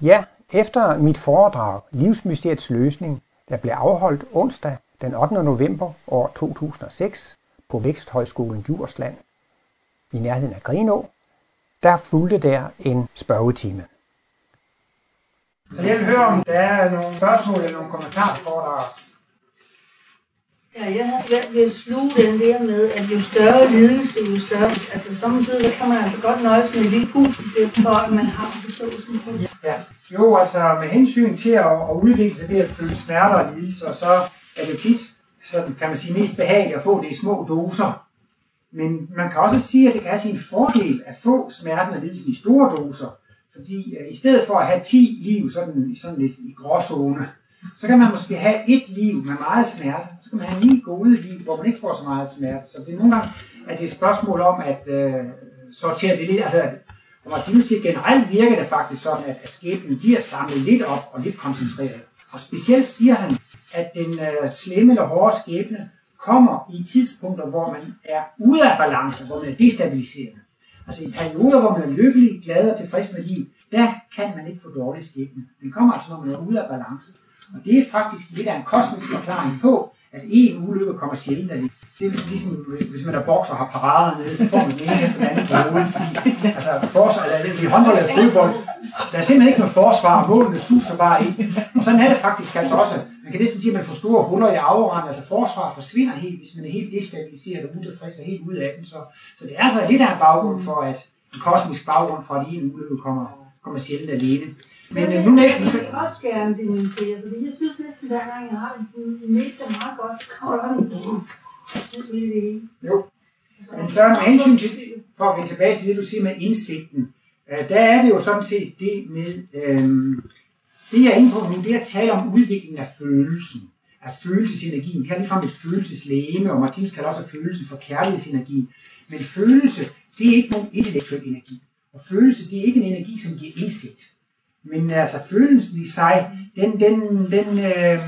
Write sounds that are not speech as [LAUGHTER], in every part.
Ja, efter mit foredrag Livsmysteriets løsning, der blev afholdt onsdag den 8. november år 2006 på Væksthøjskolen Djursland i nærheden af Grenå, der fulgte der en spørgetime. Så jeg vil høre, om der er nogle spørgsmål eller nogle kommentarer for dig. Ja, jeg har svært ved at sluge den der med, at jo større lidelse, jo større... Altså samtidig kan man altså godt nøjes med en lille pus, for at man har forståelsen på det. Ja. Jo, altså med hensyn til at, at udvikle sig ved at føle smerter og lidelser, så er det tit, sådan kan man sige, mest behageligt at få det i små doser. Men man kan også sige, at det kan have sin fordel at få smerten og lidelsen i store doser. Fordi uh, i stedet for at have 10 liv sådan, sådan lidt i gråzone, så kan man måske have et liv med meget smerte, så kan man have ni gode liv, hvor man ikke får så meget smerte. Så det er nogle gange at det er et spørgsmål om at øh, sortere det lidt. Altså, og Martinus siger, generelt virker det faktisk sådan, at, skæbnen bliver samlet lidt op og lidt koncentreret. Og specielt siger han, at den øh, slemme eller hårde skæbne kommer i tidspunkter, hvor man er ude af balance, hvor man er destabiliseret. Altså i perioder, hvor man er lykkelig, glad og tilfreds med livet, der kan man ikke få dårlig skæbne. Den kommer altså, når man er ude af balance. Og det er faktisk lidt af en kosmisk forklaring på, at en ulykke kommer sjældent af det. Det er ligesom, hvis man er bokser og har parader nede, så får man den ene efter den anden på hovedet. Altså, forsvar, eller i håndbold eller fodbold, der er simpelthen ikke noget forsvar, og målene suser bare ind. Og sådan er det faktisk altså også. Man kan næsten sige, at man får store huller i afrørende, altså forsvar forsvinder helt, hvis man er helt destabiliseret og utilfreds og helt ud af den. Så, så det er altså lidt af en baggrund for, at en kosmisk baggrund for, at en ulykke kommer, kommer sjældent alene. Men øh, nu er jeg også gerne dementere, fordi jeg synes næsten hver gang, jeg har en mest meget godt, så kommer der en Jo. Men så med hensyn til, for at vende tilbage til det, du siger med indsigten, øh, der er det jo sådan set det med, øh, det jeg er inde på nu, det er at tale om udviklingen af følelsen, af følelsesenergien. Kalder ligefrem et følelseslæme, og Martinus kalder også følelsen for kærlighedsenergi. Men følelse, det er ikke nogen intellektuel energi. Og følelse, det er ikke en energi, som giver indsigt. Men altså følelsen i sig, den, den, den, øh,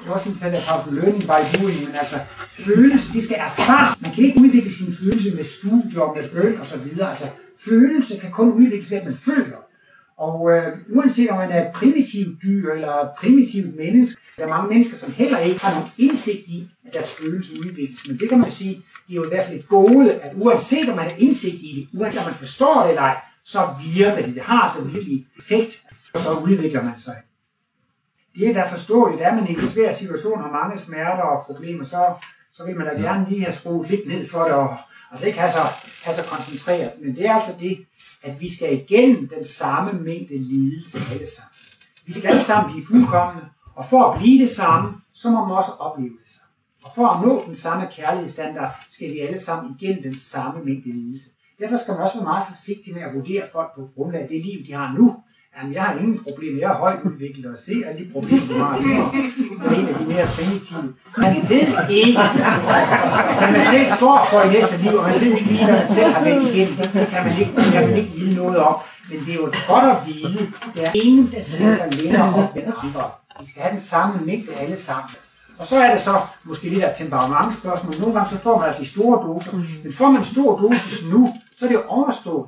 det var sådan af at Learning by doing, men altså følelse, det skal erfare. Man kan ikke udvikle sin følelse med studier, med bøn og så videre. Altså følelse kan kun udvikles ved, at man føler. Og øh, uanset om man er et primitivt dyr eller et primitivt menneske, der er mange mennesker, som heller ikke har nogen indsigt i, at deres følelse udvikles. Men det kan man sige, det er jo i hvert fald et gode, at uanset om man har indsigt i det, uanset om man forstår det eller ej, så virker det. Det har altså virkelig effekt og så udvikler man sig. Det er da forståeligt, at man i en svær situation har mange smerter og problemer, så, så vil man da gerne lige have skruet lidt ned for det, og altså ikke have så, have så koncentreret. Men det er altså det, at vi skal igennem den samme mængde lidelse alle sammen. Vi skal alle sammen blive fuldkommende, og for at blive det samme, så må man også opleve det samme. Og for at nå den samme kærlighedsstandard, skal vi alle sammen igennem den samme mængde lidelse. Derfor skal man også være meget forsigtig med at vurdere folk på grundlag af det liv, de har nu, Jamen, jeg har ingen problemer. Jeg er højt udviklet og se alle de problemer, du har. Det er en af de mere primitive. Man ved ikke, hvad man selv står for i næste liv, og man ved ikke lige, hvad man selv har været igennem. Det kan man ikke, jeg kan man ikke vide noget om. Men det er jo godt at vide, der er ingen, der sidder længere op end andre. Vi skal have den samme mængde alle sammen. Og så er det så måske lidt af temperamentsspørgsmål. Nogle gange så får man altså i store doser. Men får man en stor dosis nu, så er det jo overstået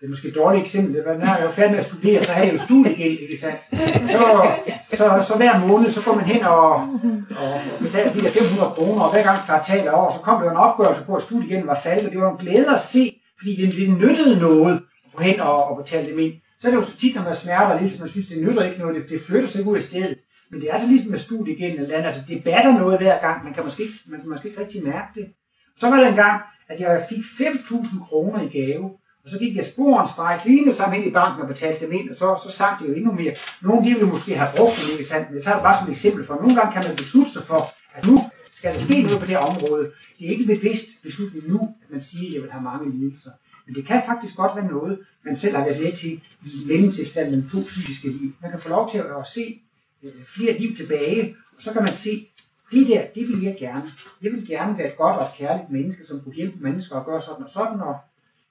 det er måske et dårligt eksempel, var, når jeg var færdig med at studere, så havde jeg jo studiegæld, ikke sandt? [LAUGHS] Så, så, så hver måned, så går man hen og, og betaler de der 500 kroner, og hver gang kvartal er over, så kom der en opgørelse på, at studiegælden var faldet, og det var en glæde at se, fordi det, det nyttede noget at gå hen og, og betale dem ind. Så er det jo så tit, når man smerter lidt, så man synes, det nytter ikke noget, det, det flytter sig ikke ud af stedet. Men det er altså ligesom med studiegælden eller andet, altså det batter noget hver gang, man kan måske, man kan måske ikke rigtig mærke det. Så var der en gang, at jeg fik 5.000 kroner i gave, og så gik jeg sporenstrejs lige med sammen i banken og betalte dem ind, og så, så sank det jo endnu mere. Nogle de ville måske have brugt det, ikke sandt? Men jeg tager det bare som et eksempel, for nogle gange kan man beslutte sig for, at nu skal der ske noget på det her område. Det er ikke bevidst beslutning nu, at man siger, at jeg vil have mange lidelser. Men det kan faktisk godt være noget, man selv har været med til i mellemtilstanden mellem to fysiske liv. Man kan få lov til at se Øh, flere liv tilbage, og så kan man se, det der, det vil jeg gerne. Jeg vil gerne være et godt og et kærligt menneske, som kunne hjælpe mennesker og gøre sådan og sådan, og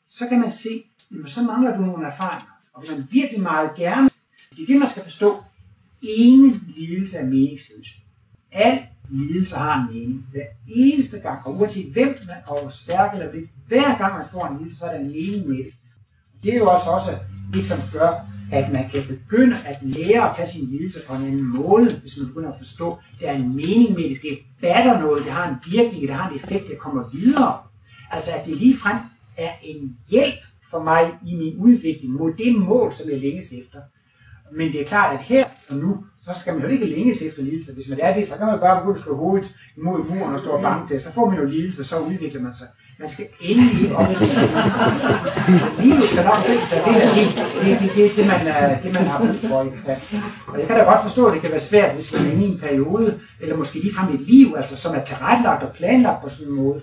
så kan man se, jamen, så mangler du nogle erfaringer. Og hvis man virkelig meget gerne, det er det, man skal forstå, ingen lidelse er meningsløs. Al lidelse har en mening. Hver eneste gang, og uanset hvem man er stærk eller lidt, hver gang man får en lidelse, så er der en mening med det. Det er jo altså også det, som gør, at man kan begynde at lære at tage sin lidelse på en anden måde, hvis man begynder at forstå, at der er en mening med det, det batter noget, det har en virkning, det har en effekt, der kommer videre. Altså at det ligefrem er en hjælp for mig i min udvikling mod det mål, som jeg længes efter. Men det er klart, at her og nu, så skal man jo ikke længes efter lidelse. Hvis man er det, så kan man bare begynde at slå hovedet imod muren og stå og banke det. Så får man jo lidelse, så udvikler man sig. Man skal endelig ikke opnå lidelse. Så livet skal nok se sig. Det er det, det, det, det, det, man, det, man har brug for. Ikke Så, Og jeg kan da godt forstå, at det kan være svært, hvis man er inde i en periode, eller måske ligefrem et liv, altså, som er tilrettelagt og planlagt på sådan en måde.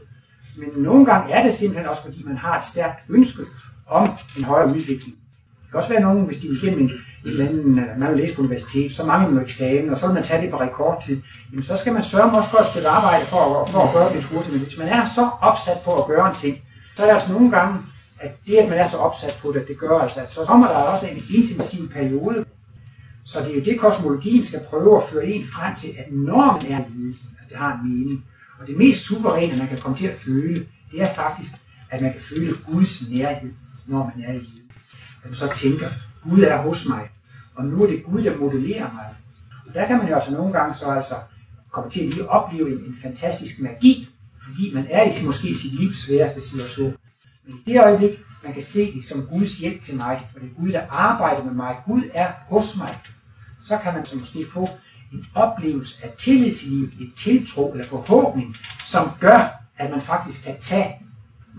Men nogle gange er det simpelthen også, fordi man har et stærkt ønske om en højere udvikling. Det kan også være nogen, hvis de vil gennem en, eller andet, man vil læse på universitet, så mangler man eksamen, og så vil man tage det på rekordtid. Jamen, så skal man sørge også for et stykke arbejde for, at, for at gøre det lidt hurtigt. Men hvis man er så opsat på at gøre en ting, så er det altså nogle gange, at det, at man er så opsat på det, det gør altså, at så kommer der også en intensiv periode. Så det er jo det, kosmologien skal prøve at føre en frem til, at når man er i lidelsen, at det har en mening. Og det mest suveræne, man kan komme til at føle, det er faktisk, at man kan føle Guds nærhed, når man er i livet. At man så tænker, Gud er hos mig, og nu er det Gud, der modellerer mig. Og der kan man jo altså nogle gange så altså komme til at lige opleve en, en fantastisk magi, fordi man er i sin, måske sit livs sværeste situation. Men i det øjeblik, man kan se det som Guds hjælp til mig, og det er Gud, der arbejder med mig, Gud er hos mig, så kan man så måske få en oplevelse af tillid til livet, et tiltro eller forhåbning, som gør, at man faktisk kan tage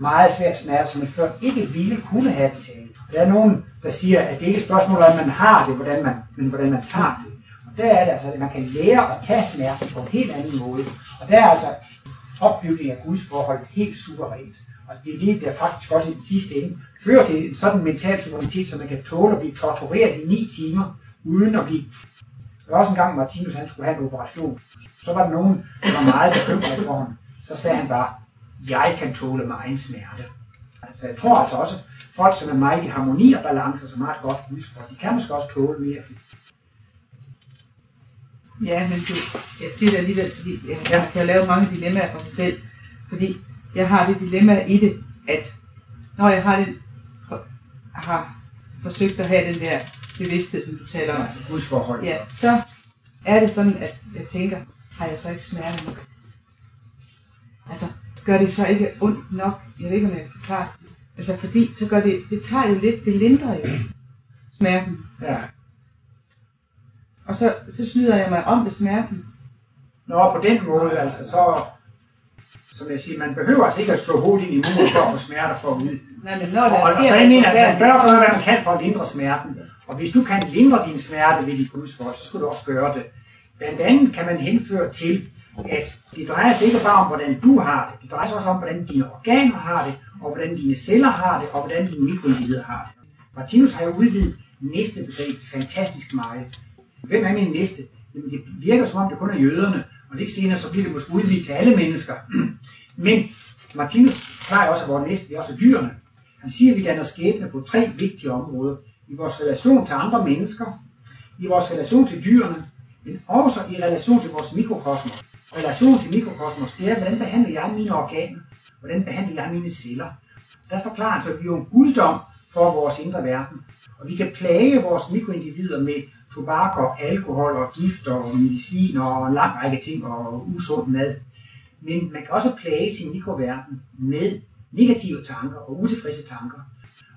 meget svært smerte, som man før ikke ville kunne have betalt. Der er nogen, der siger, at det ikke er et spørgsmål, hvordan man har det, hvordan man, men hvordan man tager det. Og der er det altså, at man kan lære at tage smerte på en helt anden måde. Og der er altså opbygning af Guds forhold helt suverænt. Og det er det, der faktisk også i den sidste ende fører til en sådan mental suverænitet, så man kan tåle at blive tortureret i ni timer, uden at blive... Der var også en gang, Martinus han skulle have en operation. Så var der nogen, der var meget bekymret for ham. Så sagde han bare, jeg kan tåle mig egen smerte. Altså jeg tror altså også, folk som er meget i harmoni og balance, som har et godt livsforhold, de kan måske også tåle mere. Ja, men det, jeg siger det alligevel, fordi jeg ja. kan lave mange dilemmaer for sig selv. Fordi jeg har det dilemma i det, at når jeg har, den, har forsøgt at have den der bevidsthed, som du taler om, Guds forhold. ja, så er det sådan, at jeg tænker, har jeg så ikke smerte nok? Altså, gør det så ikke ondt nok? Jeg ved ikke, om jeg kan forklare det. Altså, fordi så gør det, det tager jo lidt, det lindrer jo smerten. Ja. Og så, så snyder jeg mig om det smerten. Nå, på den måde, altså, så, som jeg siger, man behøver altså ikke at slå hovedet ind i muren for at få smerter for at vide. Nej, men når Og, der og, og sker så jeg mener, at man forfærdeligt, gør så, hvad man kan for at lindre smerten. Og hvis du kan lindre din smerte ved dit Guds forhold, så skal du også gøre det. Blandt andet kan man henføre til, at det drejer sig ikke bare om, hvordan du har det. Det drejer sig også om, hvordan dine organer har det, og hvordan dine celler har det, og hvordan dine mikroindivider har det. Martinus har jo udvidet næste begreb fantastisk meget. Hvem er min næste? Jamen, det virker som om, det kun er jøderne, og lidt senere så bliver det måske udvidet til alle mennesker. [CLEARS THROAT] Men Martinus plejer også, at vores næste det er også dyrene. Han siger, at vi danner skæbne på tre vigtige områder. I vores relation til andre mennesker, i vores relation til dyrene, men også i relation til vores mikrokosmos. Relation til mikrokosmos, det er, hvordan behandler jeg mine organer? Hvordan behandler jeg mine celler? Der forklarer han så, at vi er jo en guddom for vores indre verden. Og vi kan plage vores mikroindivider med tobak og alkohol og gift og medicin og en lang række ting og usund mad. Men man kan også plage sin mikroverden med negative tanker og utilfredse tanker.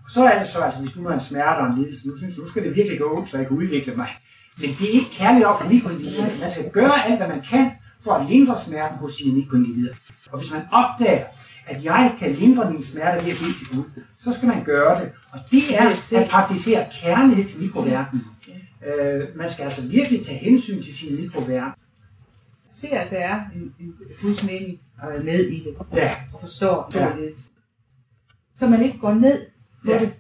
Og så er det så, altså, hvis du har en smerte og en lidelse, nu synes nu skal det virkelig gå ondt, så jeg kan udvikle mig. Men det er ikke kærligt over for mikroindividerne. Man skal gøre alt, hvad man kan for at lindre smerten hos sine mikroindivider. Og hvis man opdager, at jeg kan lindre min smerte ved at bede til Gud, så skal man gøre det. Og det er at praktisere kærlighed til mikroverdenen. Øh, man skal altså virkelig tage hensyn til sin mikroverden. ser, at der er en, en Guds mening øh, med i det, Ja, og forstår ja. det. Så man ikke går ned på Ja. det.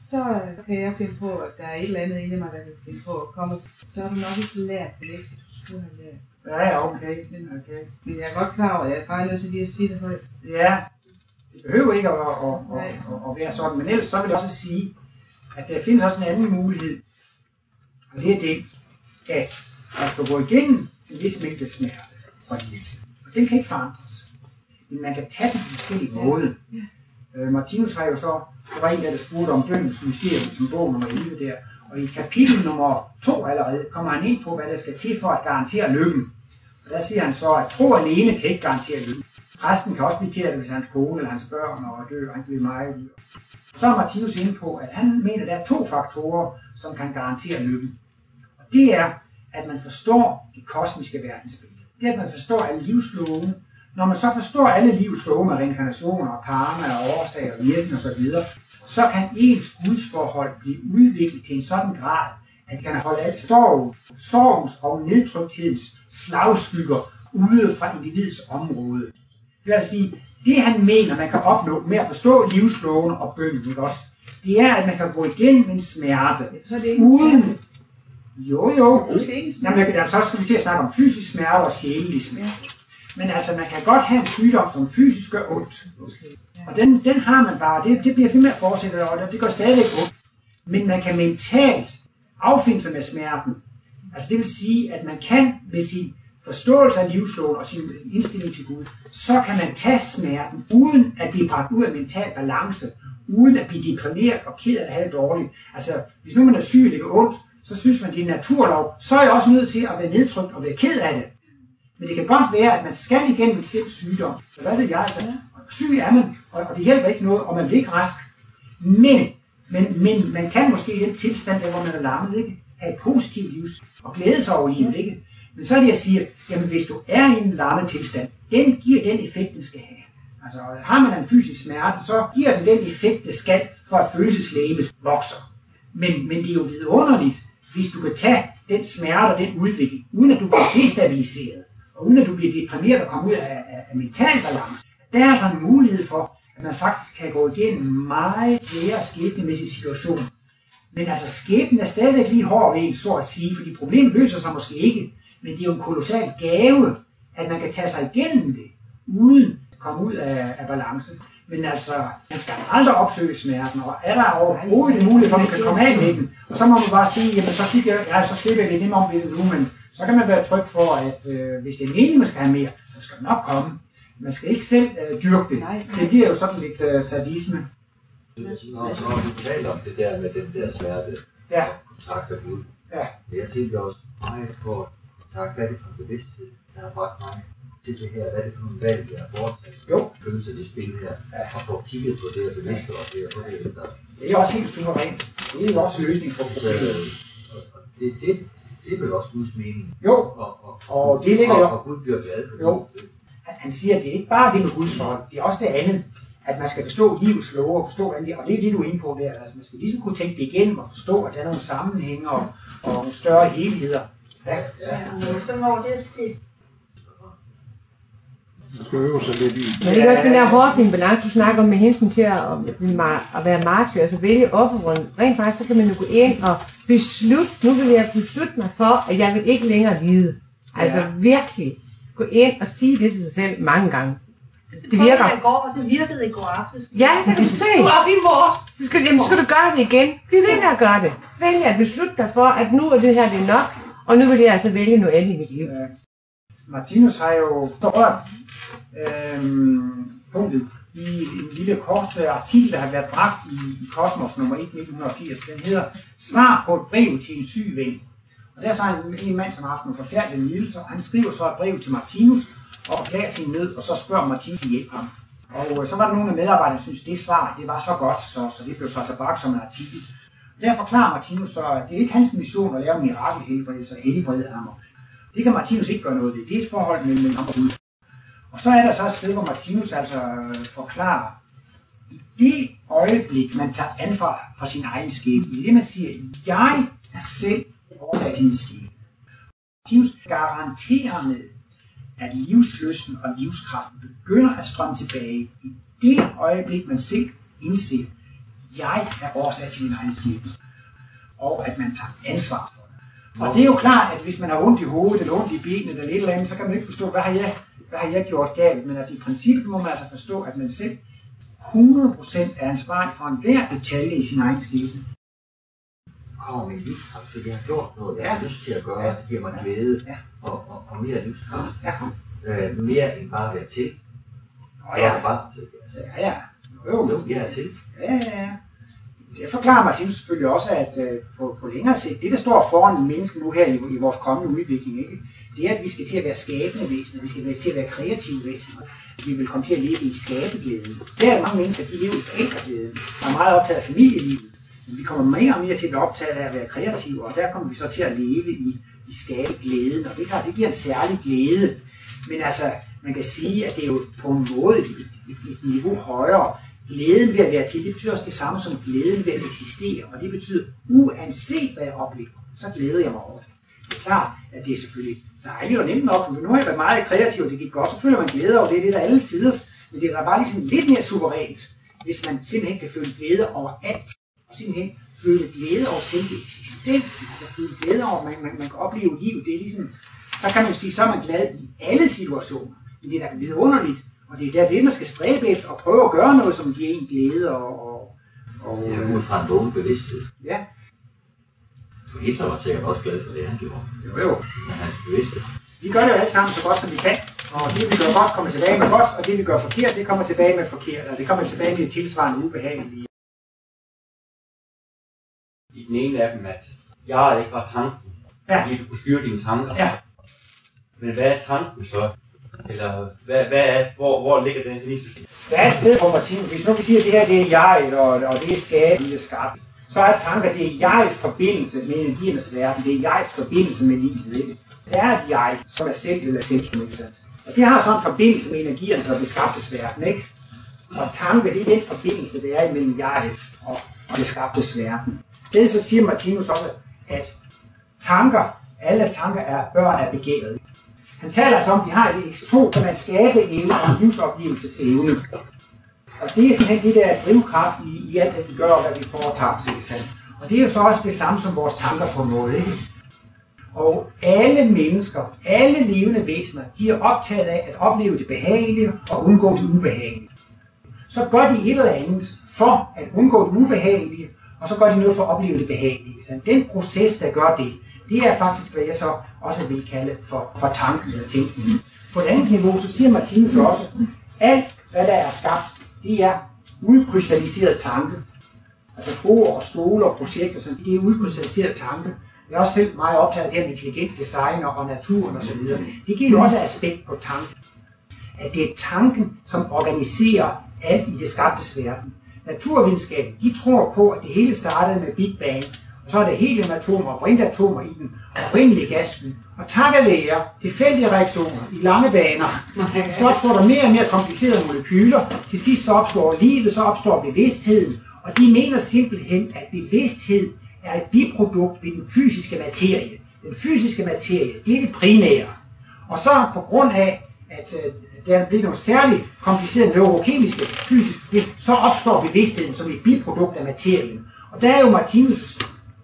Så øh, kan jeg finde på, at der er et eller andet inde i mig, der vil finde på at komme. Så har du nok ikke lært det lektie, du skulle have lært. Ja, ja, okay. Men, okay. men jeg er godt klar over, at jeg er bare nødt til lige at sige det højt. Ja, det behøver ikke at, at, at, at, at være sådan, men ellers så vil jeg også sige, at der findes også en anden mulighed, og det er det, at man skal gå igennem en vis mængde smerte og lidelse. Og den kan ikke forandres. Men man kan tage den på forskellige måder. Øh, Martinus har jo så der var en, der spurgte om dødens mysterium, som bog nummer 11 der. Og i kapitel nummer 2 allerede kommer han ind på, hvad der skal til for at garantere lykken. Og der siger han så, at tro alene kan ikke garantere lykken. Præsten kan også blive kært, hvis hans kone eller hans børn og dør, han bliver meget. Så er Martinus inde på, at han mener, at der er to faktorer, som kan garantere lykken. Og det er, at man forstår det kosmiske verdensbillede. Det er, at man forstår alle livslovene. Når man så forstår alle livs med reinkarnationer og karma og årsager og virkning osv., så kan ens gudsforhold blive udviklet til en sådan grad, at det kan holde alt sorg, sorgens og nedtrykthedens slagskygger ude fra individets område. Det vil altså sige, det han mener, man kan opnå med at forstå livsloven og bønden, ikke også? Det er, at man kan gå igennem en smerte, Så er det ikke uden... Jo, jo. Det er ikke Jamen, så skal vi til at snakke om fysisk smerte og sjælelig smerte. Men altså, man kan godt have en sygdom, som fysisk gør ondt. Og den, den har man bare, det, det bliver ved med at fortsætte, og det går stadigvæk ondt. Men man kan mentalt affinde sig med smerten. Altså det vil sige, at man kan med sin forståelse af livsloven og sin indstilling til Gud, så kan man tage smerten, uden at blive bragt ud af mental balance, uden at blive deprimeret og ked af at have det dårligt. Altså, hvis nu man er syg og det ondt, så synes man, det er naturlov, så er jeg også nødt til at være nedtrykt og være ked af det. Men det kan godt være, at man skal igennem en slem sygdom. Så hvad ved jeg altså? Syg er man, og, og det hjælper ikke noget, og man bliver ikke rask. Men, men, men man kan måske i den tilstand, der hvor man er lammet, ikke? have et positivt liv og glæde sig over livet. Ikke? Men så er det, jeg siger, jamen hvis du er i en lammet tilstand, den giver den effekt, den skal have. Altså har man en fysisk smerte, så giver den den effekt, det skal, for at følelseslægemet vokser. Men, men det er jo vidunderligt, hvis du kan tage den smerte og den udvikling, uden at du bliver destabiliseret, og uden at du bliver deprimeret og kommer ud af, af, af mental balance. Der er altså en mulighed for, at man faktisk kan gå igennem meget flere skæbnemæssige situationer. Men altså, skæbnen er stadigvæk lige hård ved en, så at sige, fordi problemet løser sig måske ikke, men det er jo en kolossal gave, at man kan tage sig igennem det, uden at komme ud af, af balance. Men altså, man skal aldrig opsøge smerten, og er der overhovedet en mulighed for, at man kan komme af med den, og så må man bare sige, jamen så, siger jeg, ja, så slipper jeg det nemmere om ved det nu, men så kan man være tryg for, at øh, hvis det er meningen, man skal have mere, så skal det nok komme. Man skal ikke selv øh, dyrke det. Nej. Det bliver jo sådan lidt øh, sadisme. Når, når du taler om det der med den der smerte, Ja, kontakt og Gud, ja, jeg tænker også meget på kontakt, hvad er det for en bevidsthed, der har bragt mig til det her, hvad er det for nogle valg, jeg har foretaget, Jo. følelse af det spil her, og få kigget på det og bevidst og det og på det, der, det er også helt suverænt. Det er jo også en løsning på problemet. og, og det, det, det er vel også Guds mening. Jo, Og, og, Og det ligger jo- og, og Gud bliver glad for Jo. det. han, han siger, at det er ikke bare det med Guds forhold, det er også det andet, at man skal forstå livets love og forstå, hvordan det, og det er det, du er inde på der. Altså, man skal ligesom kunne tænke det igennem og forstå, at der er nogle sammenhænge og, og nogle større helheder. Ja, Ja. Ja, så når det er sted. Man skal øve sig lidt i. Men det er også den der hårde balance, du snakker om med hensyn til at, det at være martyr, altså vælge offerrollen. Rent faktisk, så kan man jo gå ind og beslutte, nu vil jeg beslutte mig for, at jeg vil ikke længere lide. Altså Ja. virkelig gå ind og sige det til sig selv mange gange. Det virker. går, det virkede i går aftes. Ja, det kan du se. Op i morges. Så skal, jamen, så skal du gøre det igen. Bliv ved med at gøre det. Vælg at beslutte dig for, at nu er det her det er nok, og nu vil jeg altså vælge noget andet i mit liv. Øh, Martinus har jo berørt øhm, punktet i en lille kort øh, artikel, der har været bragt i, i Kosmos nummer 1 1980. Den hedder Svar på et brev til en syg ven. Og der er så en, en mand, som har haft nogle forfærdelige lidelser, og han skriver så et brev til Martinus og beklager sin nød, og så spørger Martinus om hjælp ham. Og øh, så var der nogle af medarbejderne, der syntes, det svar det var så godt, så, så det blev så altså tilbage som en artikel. Der forklarer Martinus så, at det er ikke hans mission at lave en mirakelhelbredelse og helbrede ham. Det kan Martinus ikke gøre noget ved. Det er et forhold mellem ham og Gud. Og så er der så et sted, hvor Martinus altså øh, forklarer, i det øjeblik, man tager ansvar for sin egen skæbne, i det man siger, jeg er selv årsag til min skæbne. Martinus garanterer med, at livsløsten og livskraften begynder at strømme tilbage i det øjeblik, man selv indser, jeg er årsag til min egen skæbne. Og at man tager ansvar for det. Og det er jo klart, at hvis man har ondt i hovedet, eller ondt i benet, eller et eller andet, så kan man ikke forstå, hvad har jeg, hvad har jeg gjort galt. Men altså i princippet må man altså forstå, at man selv 100% er ansvarlig for enhver detalje i sin egen skæbne. kommer min livskraft, fordi jeg har gjort noget, jeg Ja. har lyst til at gøre, Ja. det giver mig glæde Ja. og, og, og mere livskraft. Ja. Øh, mere end bare at være til. Og Jeg ja, bare, ja, ja. Jo, Jo, det er til. Ja, ja, ja. Det forklarer Martinus selvfølgelig også, at øh, på, på længere sigt, det der står foran mennesket nu her i, i vores kommende udvikling, ikke? det er, at vi skal til at være skabende væsener, vi skal være til at være kreative væsener. Vi vil komme til at leve i skabeglæden. Der er mange mennesker, de lever i forældreglæden, og er meget optaget af familielivet. Men vi kommer mere og mere til at være optaget af at være kreative, og der kommer vi så til at leve i, i skabeglæden, og det, kan, det giver en særlig glæde. Men altså, man kan sige, at det er jo på en måde et, et, et niveau højere. Glæden ved at være til, det betyder også det samme som glæden ved at eksistere, og det betyder, uanset hvad jeg oplever, så glæder jeg mig over det. Det er klart, at det er selvfølgelig dejligt og nemt nok, men nu har jeg været meget kreativ, og det gik godt, så føler man glæde over det, det er der alle tiders, men det er da bare ligesom lidt mere suverænt, hvis man simpelthen kan føle glæde over alt, og simpelthen føle glæde over selve eksistensen, altså føle glæde over, at man, man, man kan opleve livet, det er ligesom, så kan man sige, så er man glad i alle situationer, men det er da lidt underligt, og det er der det, man skal stræbe efter, og prøve at gøre noget, som giver en glæde, og, og, og er ud fra en vågen bevidsthed. ja, For Hitler var sikkert også glad for det, han gjorde. jo jo, Men hans bevidsthed. Vi gør det jo alle sammen så godt, som vi kan. Og det, vi gør godt, kommer tilbage med godt, og det, vi gør forkert, det kommer tilbage med forkert. Og det kommer tilbage med tilsvarende ubehagelige. i den ene af dem, at jeg ikke var tanken, Ja. fordi du kunne styre dine tanker. Ja. Men hvad er tanken så? Eller hvad, hvad er, hvor, hvor ligger den henne i? Der er et sted for Martin, hvis nu vi siger, at det her det er jeg, og, og det er skab, det er skab, så er tanken, at det er jegs forbindelse med energiernes verden, det er jegs forbindelse med livet. Ikke? Der er et jeg, som er selv eller centrum, ikke sandt? Og det har sådan en forbindelse med energiernes og det verden, ikke? Og tanke, det er den forbindelse, der er imellem jeg og, og det skabtes verden. Det så siger Martinus også, at tanker, alle tanker er børn af begæret. Han taler altså om, at vi har et X2, som er en skabeevne og en livsoplevelsesevne. Og det er simpelthen det der drivkraft i, i alt, hvad vi gør og hvad vi foretager os, ikke sandt? Og det er jo så også det samme som vores tanker på en måde, ikke? Og alle mennesker, alle levende væsener, de er optaget af at opleve det behagelige og undgå det ubehagelige. Så gør de et eller andet for at undgå det ubehagelige, og så gør de noget for at opleve det behagelige. Så den proces, der gør det, det er faktisk, hvad jeg så også vil kalde for, for tanken eller tænkningen. På et andet niveau, så siger Martinus også, alt hvad der er skabt, det er udkrystalliseret tanke. Altså bord og stole og projekter, så det er udkrystalliseret tanke. Jeg er også selv meget optaget af det her med intelligent design og naturen osv. Det giver jo også aspekt på tanken. At det er tanken, som organiserer alt i det skabtes verden. Naturvidenskaben, de tror på, at det hele startede med Big Bang, så er der heliumatomer og brintatomer i den oprindelige gassky. Og takket være tilfældige reaktioner i lange baner, så opstår der mere og mere komplicerede molekyler. Til sidst så opstår livet, så opstår bevidstheden. Og de mener simpelthen, at bevidsthed er et biprodukt ved den fysiske materie. Den fysiske materie, det er det primære. Og så på grund af, at øh, der bliver nogle særligt komplicerede neurokemiske fysiske så opstår bevidstheden som et biprodukt af materien. Og der er jo Martinus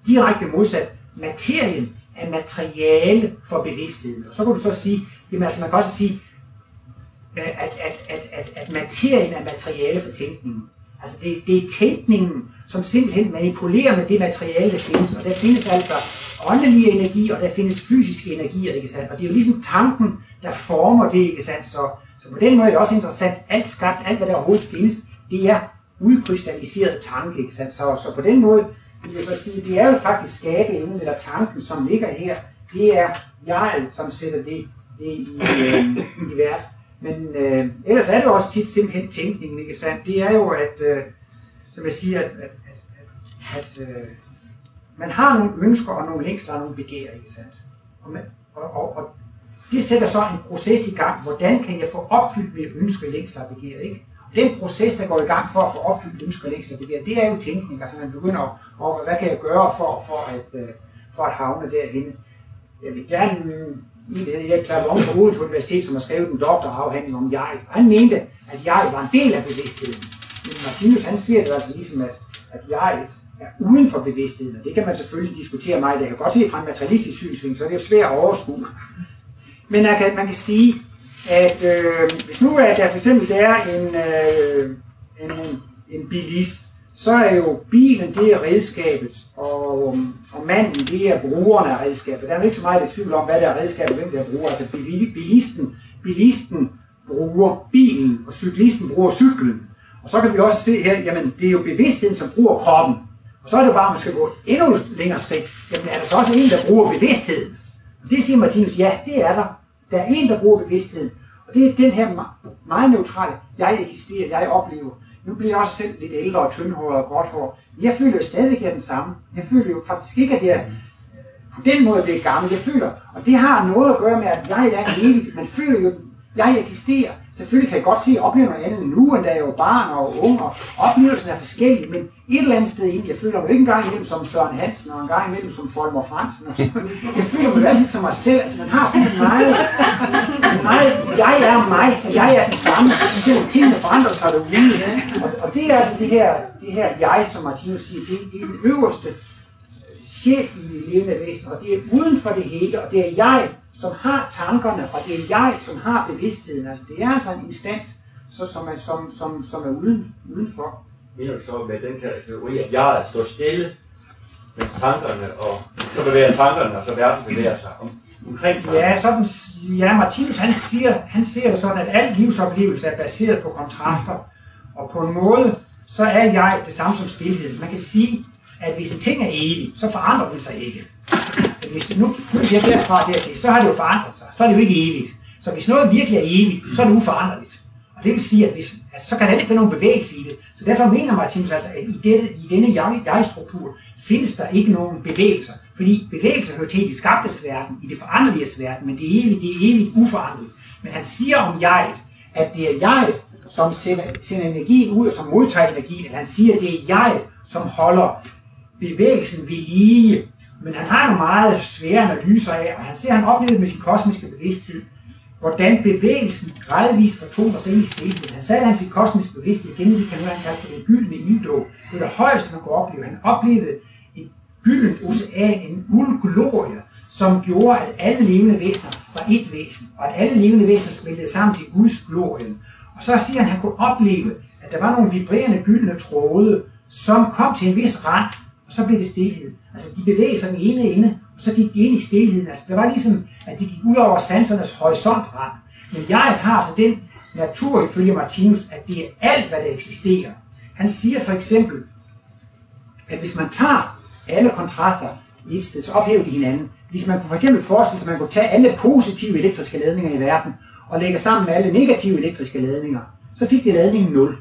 direkte modsat. Materien er materiale for bevidstheden. Og så kan du så sige, jamen altså man kan også sige, øh, at, at, at, at, at materien er materiale for tænkningen. Altså det, det er tænkningen, som simpelthen manipulerer med det materiale, der findes. Og der findes altså åndelig energi, og der findes fysiske energier, ikke sandt? Og det er jo ligesom tanken, der former det, ikke sandt? Så, så på den måde er det også interessant, alt skabt, alt hvad der overhovedet findes, det er udkrystalliseret tanke, ikke sandt? Så, så på den måde vil jeg så sige, det er jo faktisk skabeevnen eller tanken, som ligger her. Det er jeg, som sætter det, det i, øh, i verden. Men øh, ellers er det også tit simpelthen tænkningen, ikke sandt? Det er jo, at, øh, som jeg siger, at, at, at, at øh, man har nogle ønsker og nogle længsler og nogle begær, ikke sandt? Og, man, og, og, og det sætter så en proces i gang. Hvordan kan jeg få opfyldt mine ønsker, længsler og begær, ikke? Og den proces, der går i gang for at få opfyldt ønsker, længsler og begær, det er jo tænkning. Altså man begynder at, hvad kan jeg gøre for, for, at, øh, for at havne derinde? Jeg vil gerne en, der hedder Erik Klavon på Odense Universitet, som har skrevet en doktorafhandling om jeg. Han mente, at jeg var en del af bevidstheden. Men Martinus han siger det altså ligesom, at, at jeg er uden for bevidstheden, og det kan man selvfølgelig diskutere meget. Jeg kan godt se fra en materialistisk synsvinkel, så er det jo svært at overskue. Men man kan, man kan sige, at øh, hvis nu at der for eksempel der er en, øh, en, en, en bilist, så er jo bilen, det er redskabet, og, um, og manden, det er brugeren af redskabet. Der er jo ikke så meget i tvivl om, hvad der er redskabet, hvem der bruger. Altså bilisten, bilisten bruger bilen, og cyklisten bruger cyklen. Og så kan vi også se her, jamen det er jo bevidstheden, som bruger kroppen. Og så er det jo bare, at man skal gå endnu længere skridt. Jamen er der så også en, der bruger bevidstheden? Og det siger Martinus, ja, det er der. Der er en, der bruger bevidstheden. Og det er den her meget neutrale, jeg eksisterer, jeg oplever. Nu bliver jeg også selv lidt ældre og tyndhåret og gråt hår. Jeg føler jo stadigvæk, at jeg er den samme. Jeg føler jo faktisk ikke, at jeg på den måde bliver gammel. Jeg føler, og det har noget at gøre med, at jeg er evig. Man føler jo, jeg eksisterer. Selvfølgelig kan jeg godt se, at jeg oplever noget andet nu, end da jeg var barn og ung, og oplevelsen er forskellig, men et eller andet sted egentlig, jeg føler mig ikke engang imellem som Søren Hansen, og engang imellem som Folmer Fransen. Og jeg føler mig altid som mig selv. Altså, man har sådan en meget, en meget, jeg er mig, og jeg er den samme, selvom tingene forandrer sig derude. Og, og det er altså det her, det her jeg, som Martinus siger, det, det er den øverste øh, chef i levende væsen, og det er uden for det hele, og det er jeg, som har tankerne, og det er jeg, som har bevidstheden. Altså det er altså en instans, så, som, er, som, som, som er uden, udenfor. Mener du så med den kategori, at jeg står stille, mens tankerne, og så bevæger tankerne, og så verden bevæger sig om, omkring tankerne? Ja, sådan, ja, Martinus han siger, han siger sådan, at al livsoplevelse er baseret på kontraster, og på en måde, så er jeg det samme som stillhed. Man kan sige, at hvis en ting er evig, så forandrer den sig ikke. Hvis nu flytter jeg derfra dertil, så har det jo forandret sig. Så er det jo ikke evigt. Så hvis noget virkelig er evigt, så er det uforanderligt. Og det vil sige, at hvis, altså, så kan der ikke være nogen bevægelse i det. Så derfor mener Martinus altså, at i, dette, i denne jeg-struktur findes der ikke nogen bevægelser. Fordi bevægelser hører til i det skabtes verden, i det foranderlige verden, men det er evigt, det er evigt uforanderligt. Men han siger om jeget, at det er jeget, som sender, sender energien ud, og som modtager energien. Eller han siger, at det er jeget, som holder bevægelsen ved lige. Men han har nogle meget svære analyser af, og han ser, at han oplevede med sin kosmiske bevidsthed, hvordan bevægelsen gradvist fortoner sig ind i skæbnen. Han sagde, at han fik kosmisk bevidsthed gennem det, kan han kalde for den gyldne ilddå. Det var det højeste, man kunne opleve. Han oplevede et gyldent ocean, en guldglorie, som gjorde, at alle levende væsener var et væsen, og at alle levende væsener smeltede sammen til Guds glorien. Og så siger han, at han kunne opleve, at der var nogle vibrerende gyldne tråde, som kom til en vis rand, og så blev det stille. Altså, de bevægede sig den ene ende, og så gik de ind i stillheden. Altså, det var ligesom, at de gik ud over sansernes horisontrand. Men jeg har altså den natur, ifølge Martinus, at det er alt, hvad der eksisterer. Han siger for eksempel, at hvis man tager alle kontraster i et sted, så ophæver de hinanden. Hvis man for eksempel forestiller sig, at man kunne tage alle positive elektriske ladninger i verden, og lægge sammen med alle negative elektriske ladninger, så fik de ladningen 0.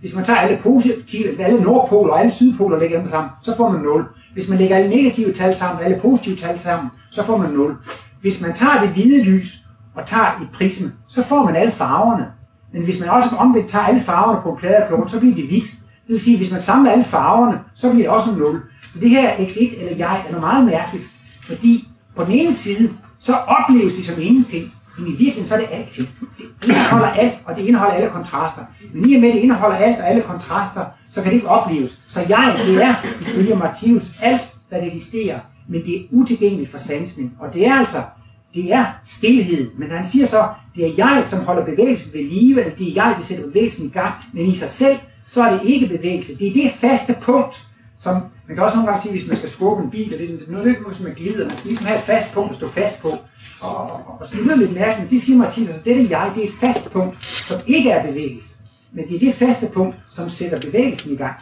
Hvis man tager alle positive, alle nordpoler og alle sydpoler og lægger dem sammen, så får man 0. Hvis man lægger alle negative tal sammen, alle positive tal sammen, så får man 0. Hvis man tager det hvide lys og tager et prisme, så får man alle farverne. Men hvis man også omvendt tager alle farverne på en pladeklump, så bliver det hvidt. Det vil sige, at hvis man samler alle farverne, så bliver det også 0. Så det her X1 eller jeg er noget meget mærkeligt, fordi på den ene side, så opleves det som ingenting, men i virkeligheden så er det alting. Det indeholder alt, og det indeholder alle kontraster. Men i og med, at det indeholder alt og alle kontraster, så kan det ikke opleves. Så jeg, det er, ifølge Martinus, alt, hvad der eksisterer, men det er utilgængeligt for sansning. Og det er altså, det er stillhed. Men han siger så, det er jeg, som holder bevægelsen ved live, eller det er jeg, der sætter bevægelsen i gang. Men i sig selv, så er det ikke bevægelse. Det er det faste punkt, som man kan også nogle gange sige, hvis man skal skubbe en bil, eller det er noget, som man glider. Man skal ligesom have et fast punkt at stå fast på. Og, og, og så lyder lidt mærkeligt, altså, det siger Martinus, altså det jeg, det er et fast punkt, som ikke er bevægelse. Men det er det faste punkt, som sætter bevægelsen i gang.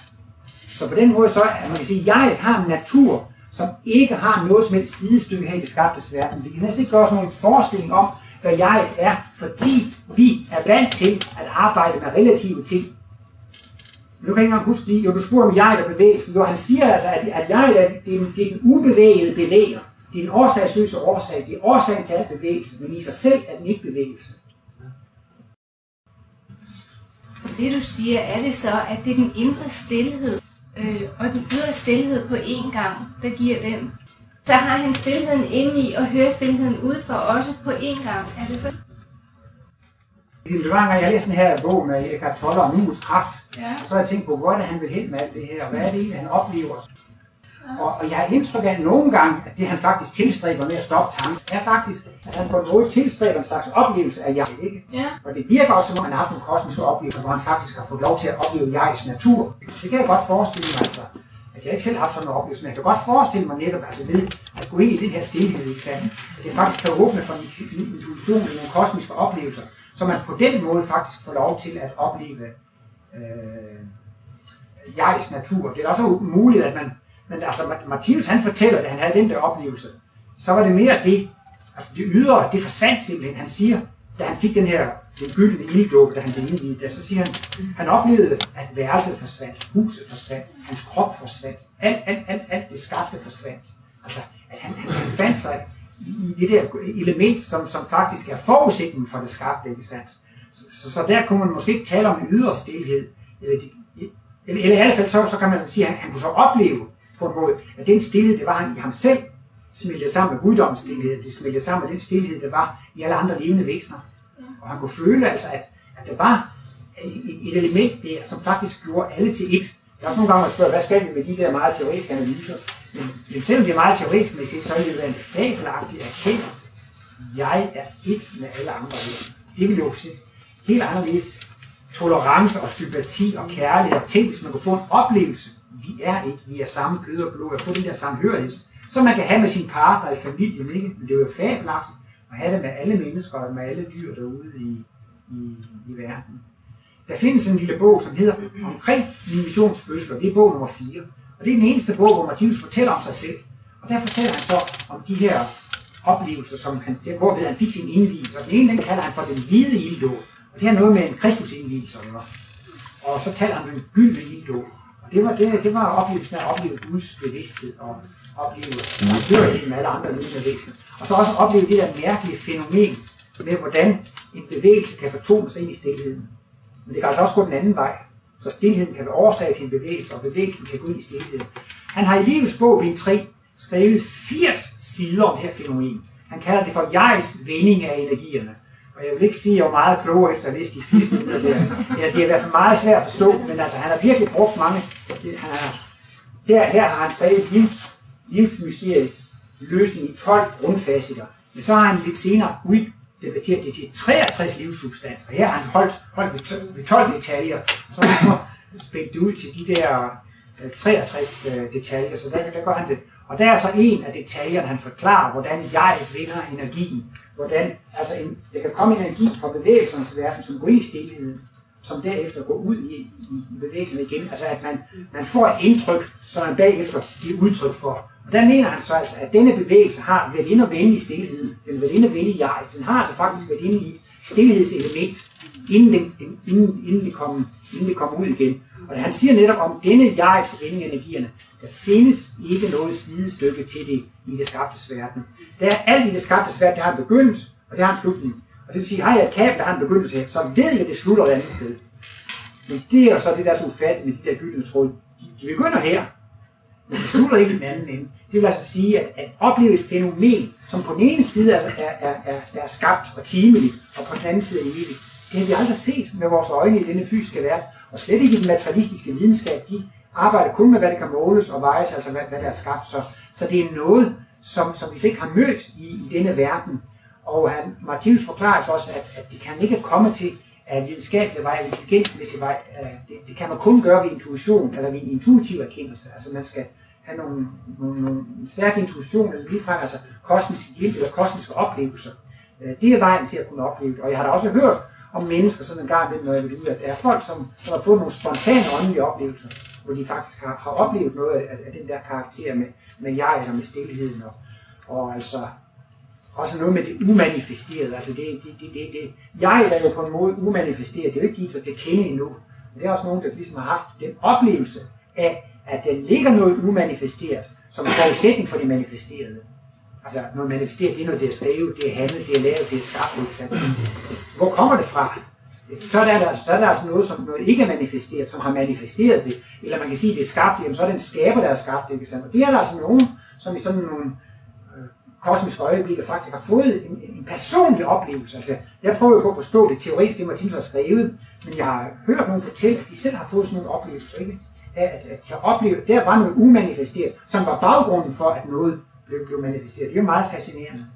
Så på den måde så, at man kan sige, at jeg har en natur, som ikke har noget som helst sidestykke her i det skabtes verden. Vi kan næsten ikke gøre sådan en forestilling om, hvad jeg er, fordi vi er vant til at arbejde med relative ting. Men du kan ikke engang huske lige, jo du spurgte om jeg er bevægelsen. Jo, han siger altså, at, at jeg er, det er, det er den ubevægede bevæger. Det er en årsagsløse årsag. Det er årsagen til al bevægelse, men i sig selv er den ikke bevægelse. Det du siger, er det så, at det er den indre stillhed øh, og den ydre stillhed på én gang, der giver den. Så har han stillheden inde i og hører stillheden ud for også på én gang. Er det så? Det var en gang, jeg læste den her bog med Eckhart Tolle om nuets kraft. Ja. Og så har jeg tænkt på, hvor er det, han vil hen med alt det her, hvad er det egentlig, han oplever. Og, og jeg har indtryk af nogle gange, at det han faktisk tilstræber med at stoppe tanken, er faktisk, at han på en måde tilstræber en slags oplevelse af jeg, ikke? Ja. Og det virker også, som om han har haft nogle kosmiske oplevelser, hvor han faktisk har fået lov til at opleve jegs natur. Det kan jeg godt forestille mig, altså. At jeg ikke selv har haft sådan en oplevelse, men jeg kan godt forestille mig netop altså ved at gå ind i den her ikke sandt? At det faktisk kan åbne for en intuition i nogle kosmiske oplevelser, så man på den måde faktisk får lov til at opleve øh, jegs natur. Det er også muligt, at man, men altså Martinus han fortæller, at han havde den der oplevelse, så var det mere det, altså det ydre, det forsvandt simpelthen. Han siger, da han fik den her den gyldne ilddåb, da han blev indvidet, der, så siger han, han oplevede, at værelset forsvandt, huset forsvandt, hans krop forsvandt, alt, alt, alt, alt det skabte forsvandt. Altså, at han, han, han fandt sig i det der element, som, som faktisk er forudsætningen for det skabte, ikke sandt? Så, så, så der kunne man måske ikke tale om en ydre stillhed, eller, de, eller, eller i alle fald så, så kan man sige, at han, han kunne så opleve på en måde, at den stillhed, det var han i ham selv, smeltede sammen med guddommens stillhed, det smeltede sammen med den stillhed, der var i alle andre levende væsener. Og han kunne føle altså, at, at der var et, element der, som faktisk gjorde alle til ét. Der er også nogle gange, man spørger, hvad skal vi med de der meget teoretiske analyser? Men, men selvom det er meget teoretisk med det, så vil det være en fabelagtig erkendelse. Jeg er ét med alle andre her. Det vil jo sige helt anderledes tolerance og sympati og kærlighed. Tænk, hvis man kunne få en oplevelse. Vi er ikke, vi er samme kød og blod, og få den der samhørighed, som man kan have med sin partner i familien, ikke? Men det er jo fabelagtigt at have det med alle mennesker og med alle dyr derude i, i, i verden. Der findes en lille bog, som hedder Omkring min missionsfødsel, det er bog nummer 4. Og det er den eneste bog, hvor Martinus fortæller om sig selv. Og der fortæller han så om de her oplevelser, som han, der, hvorved han fik sin indvielse. Og den ene, den kalder han for den hvide ilddåb. Og det har noget med en kristusindvielse at gøre. Og så taler han om den gyldne ilddåb. Og det var, det, det var oplevelsen af at opleve Guds bevidsthed og opleve samhørighed med alle andre levende væsener. Og så også opleve det der mærkelige fænomen med, hvordan en bevægelse kan fortone sig ind i stillheden. Men det kan altså også gå den anden vej. Så stillheden kan være årsag til en bevægelse, og bevægelsen kan gå ind i stillheden. Han har i livets bog, bind 3, skrevet 80 sider om det her fænomen. Han kalder det for jegs vending af energierne. Og jeg vil ikke sige, at jeg var meget klog efter at læse de 80 sider der. Ja, det er i hvert fald meget svært at forstå, men altså, han har virkelig brugt mange. Han har, her, her har han skrevet livs, livsmysteriet løsning i 12 grundfaciter. Men så har han lidt senere uddebatteret det til 63 livssubstanser. Her har han holdt, holdt ved 12 detaljer, og så har han så spændt det ud til de der øh, 63 øh, detaljer, så der, der gør han det. Og der er så en af detaljerne, han forklarer, hvordan jeg vinder energien. Hvordan, altså en, der kan komme energi fra bevægelsernes verden, som går i stillheden, som derefter går ud i, i, i bevægelsen igen. Altså at man, man får et indtryk, som man bagefter giver udtryk for. Og der mener han så altså, at denne bevægelse har været inde og vende i stillheden. Den været inde og vende i jeg. Den har altså faktisk været inde i et stillhedselement, inden, den, inden, inden, det kom, inden det kom ud igen. Og han siger netop om denne jegs vending energierne, der findes ikke noget sidestykke til det i det skabtes verden. Der er alt i det skabtes verden, der har en begyndelse, og det har en slutning. Og det vil sige, har jeg et kabel, der har en begyndelse her, så ved jeg, at det slutter et andet sted. Men det er så det, der er så ufatteligt med de der gyldne tråd. De, de begynder her, men det slutter ikke i den anden ende. Det vil altså sige, at, at opleve et fænomen, som på den ene side er, er, er, er skabt og timeligt, og på den anden side er evigt, det har vi aldrig set med vores øjne i denne fysiske verden, og slet ikke i den materialistiske videnskab. De arbejder kun med, hvad der kan måles og vejes, altså hvad, hvad der er skabt. Så, så det er noget, som, som vi slet ikke har mødt i, i denne verden. Og øh, han, Martinus forklarer så også, at, at det kan ikke komme til øh, af videnskabelig vej, intelligensmæssig vej. Øh, det, det kan man kun gøre ved intuition, eller ved en intuitiv erkendelse. Altså man skal have nogle, nogle, nogle en stærk intuition, eller ligefrem altså kosmiske hjælp, eller kosmiske oplevelser. Det er vejen til at kunne opleve det. Og jeg har da også hørt om mennesker sådan en gang når jeg vil ud, at der er folk, som, som har fået nogle spontane åndelige oplevelser, hvor de faktisk har, har oplevet noget af, af den der karakter med, med jeg eller med stillheden. Og, og altså også noget med det umanifesterede. Altså det, det, det, det, det. Jeg er jo på en måde umanifesteret. Det er jo ikke givet sig til kende endnu. Men det er også nogen, der ligesom har haft den oplevelse af, at der ligger noget umanifesteret, som forudsætning for det manifesterede. Altså noget manifesteret, det er noget, det er skrevet, det er handlet, det er lavet, det er skabt. Ikke sandt? Hvor kommer det fra? Så er, der, så er der altså noget, som noget ikke er manifesteret, som har manifesteret det. Eller man kan sige, at det er skabt, jamen så er det en skaber, der er skabt det. Ikke sandt? Og det er der altså nogen, som i sådan nogle øh, kosmiske øjeblikke faktisk har fået en, en personlig oplevelse. Altså, jeg prøver jo på at forstå det teoretisk, det Martin har skrevet, men jeg har hørt nogen fortælle, at de selv har fået sådan nogle oplevelser. Ikke? At, at de har oplevet, der var noget umanifesteret, som var baggrunden for, at noget blev, blev manifesteret. Det er meget fascinerende.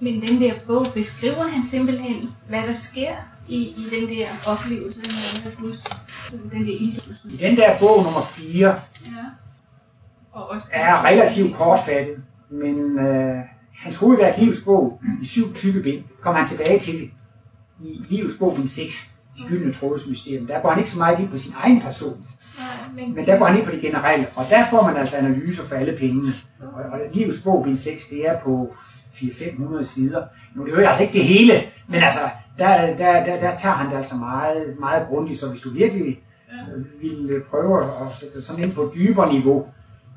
Men den der bog beskriver han simpelthen, hvad der sker i, i den der oplevelse med Guds, den der ildhusen. I den der bog nummer 4 Ja. Og også er relativt kortfattet, men øh, hans hovedværk, Livets bog, i syv tykke bind, kommer han tilbage til det i Livets bog, bind 6. de gyldne trådes mysterium. Der går han ikke så meget ind på sin egen person, Nej, men, men der går han ind på det generelle, og der får man altså analyser for alle pengene. Og, og Livets bog, bind 6, det er på 400-500 sider. Nu det er jo altså ikke det hele, men altså, der, der, der, der tager han det altså meget, meget grundigt, så hvis du virkelig øh, vil prøve at sætte det sådan ind på et dybere niveau,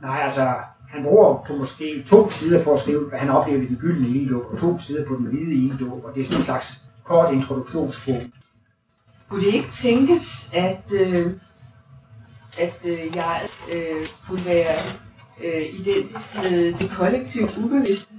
nej altså, han bruger på måske to sider på at skrive, hvad han oplevede i den gyldne ilddåb, og to sider på den hvide ilddåb, og det er sådan en slags kort introduktionsbog. Kunne det ikke tænkes, at, øh, at øh, jeg øh, kunne være øh, identisk med det kollektive ubevidste?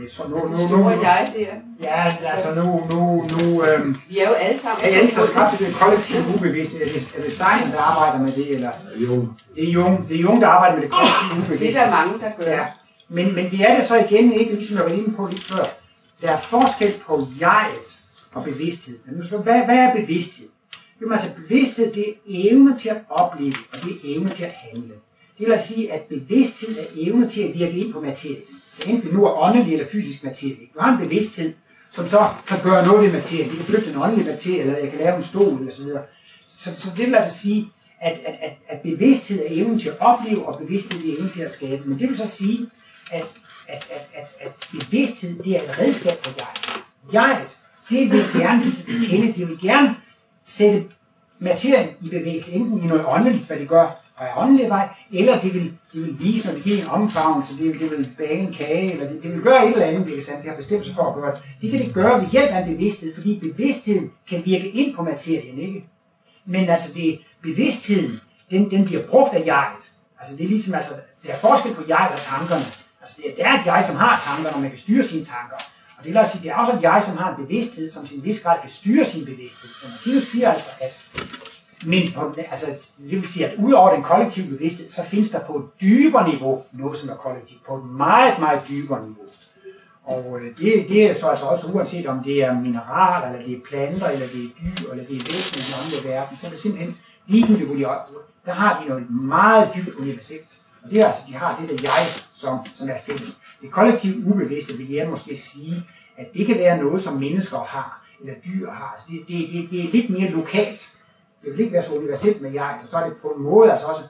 Det er så nu, Det nu, nu, nu, jeg der. ja, altså nu, nu, nu, øhm, Vi er jo alle sammen... er jeg ikke så skabt det kollektive ubevidste? Er det, er det Stein, der arbejder med det, eller? Jo, Det er Jung, det er Jung der arbejder med det kollektive Det er ubevidste. der mange, der gør. Ja, men, men det er det så igen ikke, ligesom jeg var inde på lidt før. Der er forskel på jeget og bevidsthed. Men hvad, hvad er bevidsthed? Jamen altså bevidsthed, det er evne til at opleve, og det er evne til at handle. Det vil altså sige, at bevidsthed er evne til at virke ind på materien. Enten det nu er åndelig eller fysisk materie. Du har en bevidsthed, som så kan gøre noget ved materien. Det kan flytte en åndelig materie, eller jeg kan lave en stol, eller så videre. Så, så det vil altså sige, at, at, at, at bevidsthed er evnen til at opleve, og bevidsthed er evnen til at skabe. Men det vil så sige, at, at, at, at, at bevidsthed, det er et redskab for jeg. Jeget, det vil gerne give sig til kende, det vil gerne sætte materien i bevægelse, enten i noget åndeligt, hvad det gør er åndelig vej, eller det vil, det vil vise, når det giver en omfavnelse, det, vil- det vil bage en kage, eller det, det vil gøre et eller andet, ikke sandt? Det har bestemt sig for at gøre det. Det kan det gøre ved hjælp af en bevidsthed, fordi bevidstheden kan virke ind på materien, ikke? Men altså, det, bevidstheden, den, den bliver brugt af jeget. Altså, det er ligesom, altså, der er forskel på jeget og tankerne. Altså, det er, der er et jeg, som har tanker, når man kan styre sine tanker. Og det vil også sige, det er også et jeg, som har en bevidsthed, som til en vis grad kan styre sin bevidsthed. Så Martinus siger altså, at men altså, det vil sige, at udover den kollektive bevidsthed, så findes der på et dybere niveau noget, som er kollektivt. På et meget, meget dybere niveau. Og øh, det, det er så altså også uanset om det er mineraler, eller det er planter, eller det er dyr, eller det er væsener i den andre verden, så er det simpelthen ligegyldigt, hvor de er, der har de noget meget dybt universelt. Og det er altså, de har det der jeg, som, som er fælles. Det kollektive ubevidste vil jeg måske sige, at det kan være noget, som mennesker har, eller dyr har. Altså det, det, det, det er lidt mere lokalt. Det vil ikke være så universelt med jeg, og så er det på en måde altså også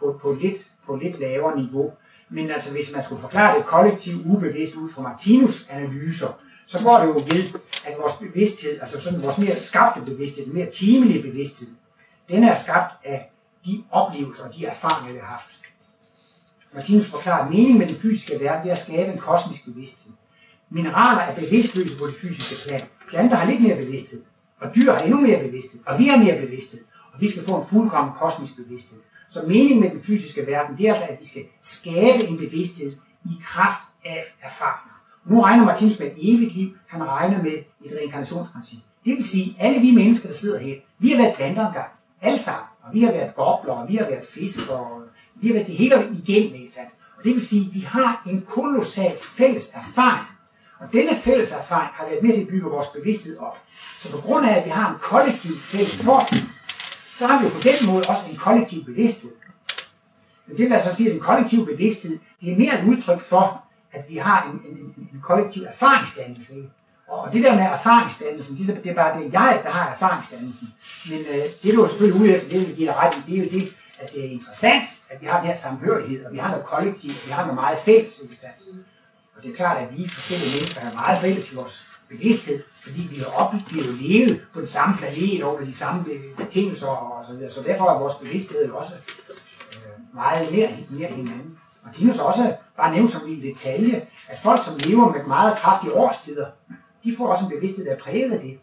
på, på, lidt, på lidt lavere niveau. Men altså, hvis man skulle forklare det kollektivt ubevidst ud fra Martinus analyser, så går det jo ved, at vores bevidsthed, altså sådan vores mere skabte bevidsthed, den mere timelige bevidsthed, den er skabt af de oplevelser og de erfaringer, vi har haft. Martinus forklarer, at meningen med den fysiske verden det er at skabe en kosmisk bevidsthed. Mineraler er bevidstløse på det fysiske plan. Planter har lidt mere bevidsthed, og dyr har endnu mere bevidsthed, og vi har mere bevidsthed, og vi skal få en fuldkommen kosmisk bevidsthed. Så meningen med den fysiske verden, det er altså, at vi skal skabe en bevidsthed i kraft af erfaringer. Nu regner Martinus med et evigt liv, han regner med et reinkarnationsprincip. Det vil sige, at alle vi mennesker, der sidder her, vi har været planter engang, alle sammen, og vi har været gobler, og vi har været fisk, og vi har været det hele igennem, ikke sandt? Og det vil sige, at vi har en kolossal fælles erfaring. Og denne fælles erfaring har været med til at bygge vores bevidsthed op. Så på grund af, at vi har en kollektiv fælles fortid, så har vi på den måde også en kollektiv bevidsthed. Men det vil altså sige, at den kollektive bevidsthed, det er mere et udtryk for, at vi har en, en, en- en kollektiv erfaringsdannelse. ikke? Og det der med erfaringsdannelsen, det det er bare det jeg, der har erfaringsdannelsen. Men øh, det du er selvfølgelig ude efter, det vil give dig ret i, det er jo det, at det er interessant, at vi har den her samhørighed, og vi har noget kollektivt, og vi har noget meget fælles, ikke sandt? Og det er klart, at vi forskellige mennesker har meget fælles i vores bevidsthed, fordi vi har op, vi levet på den samme planet under de samme øh, betingelser og så videre. Så derfor er vores bevidsthed jo også øh, meget mere, nær hinanden. Martinus også bare nævnt som en detalje, at folk, som lever med meget kraftige årstider, de får også en bevidsthed, der er præget af det.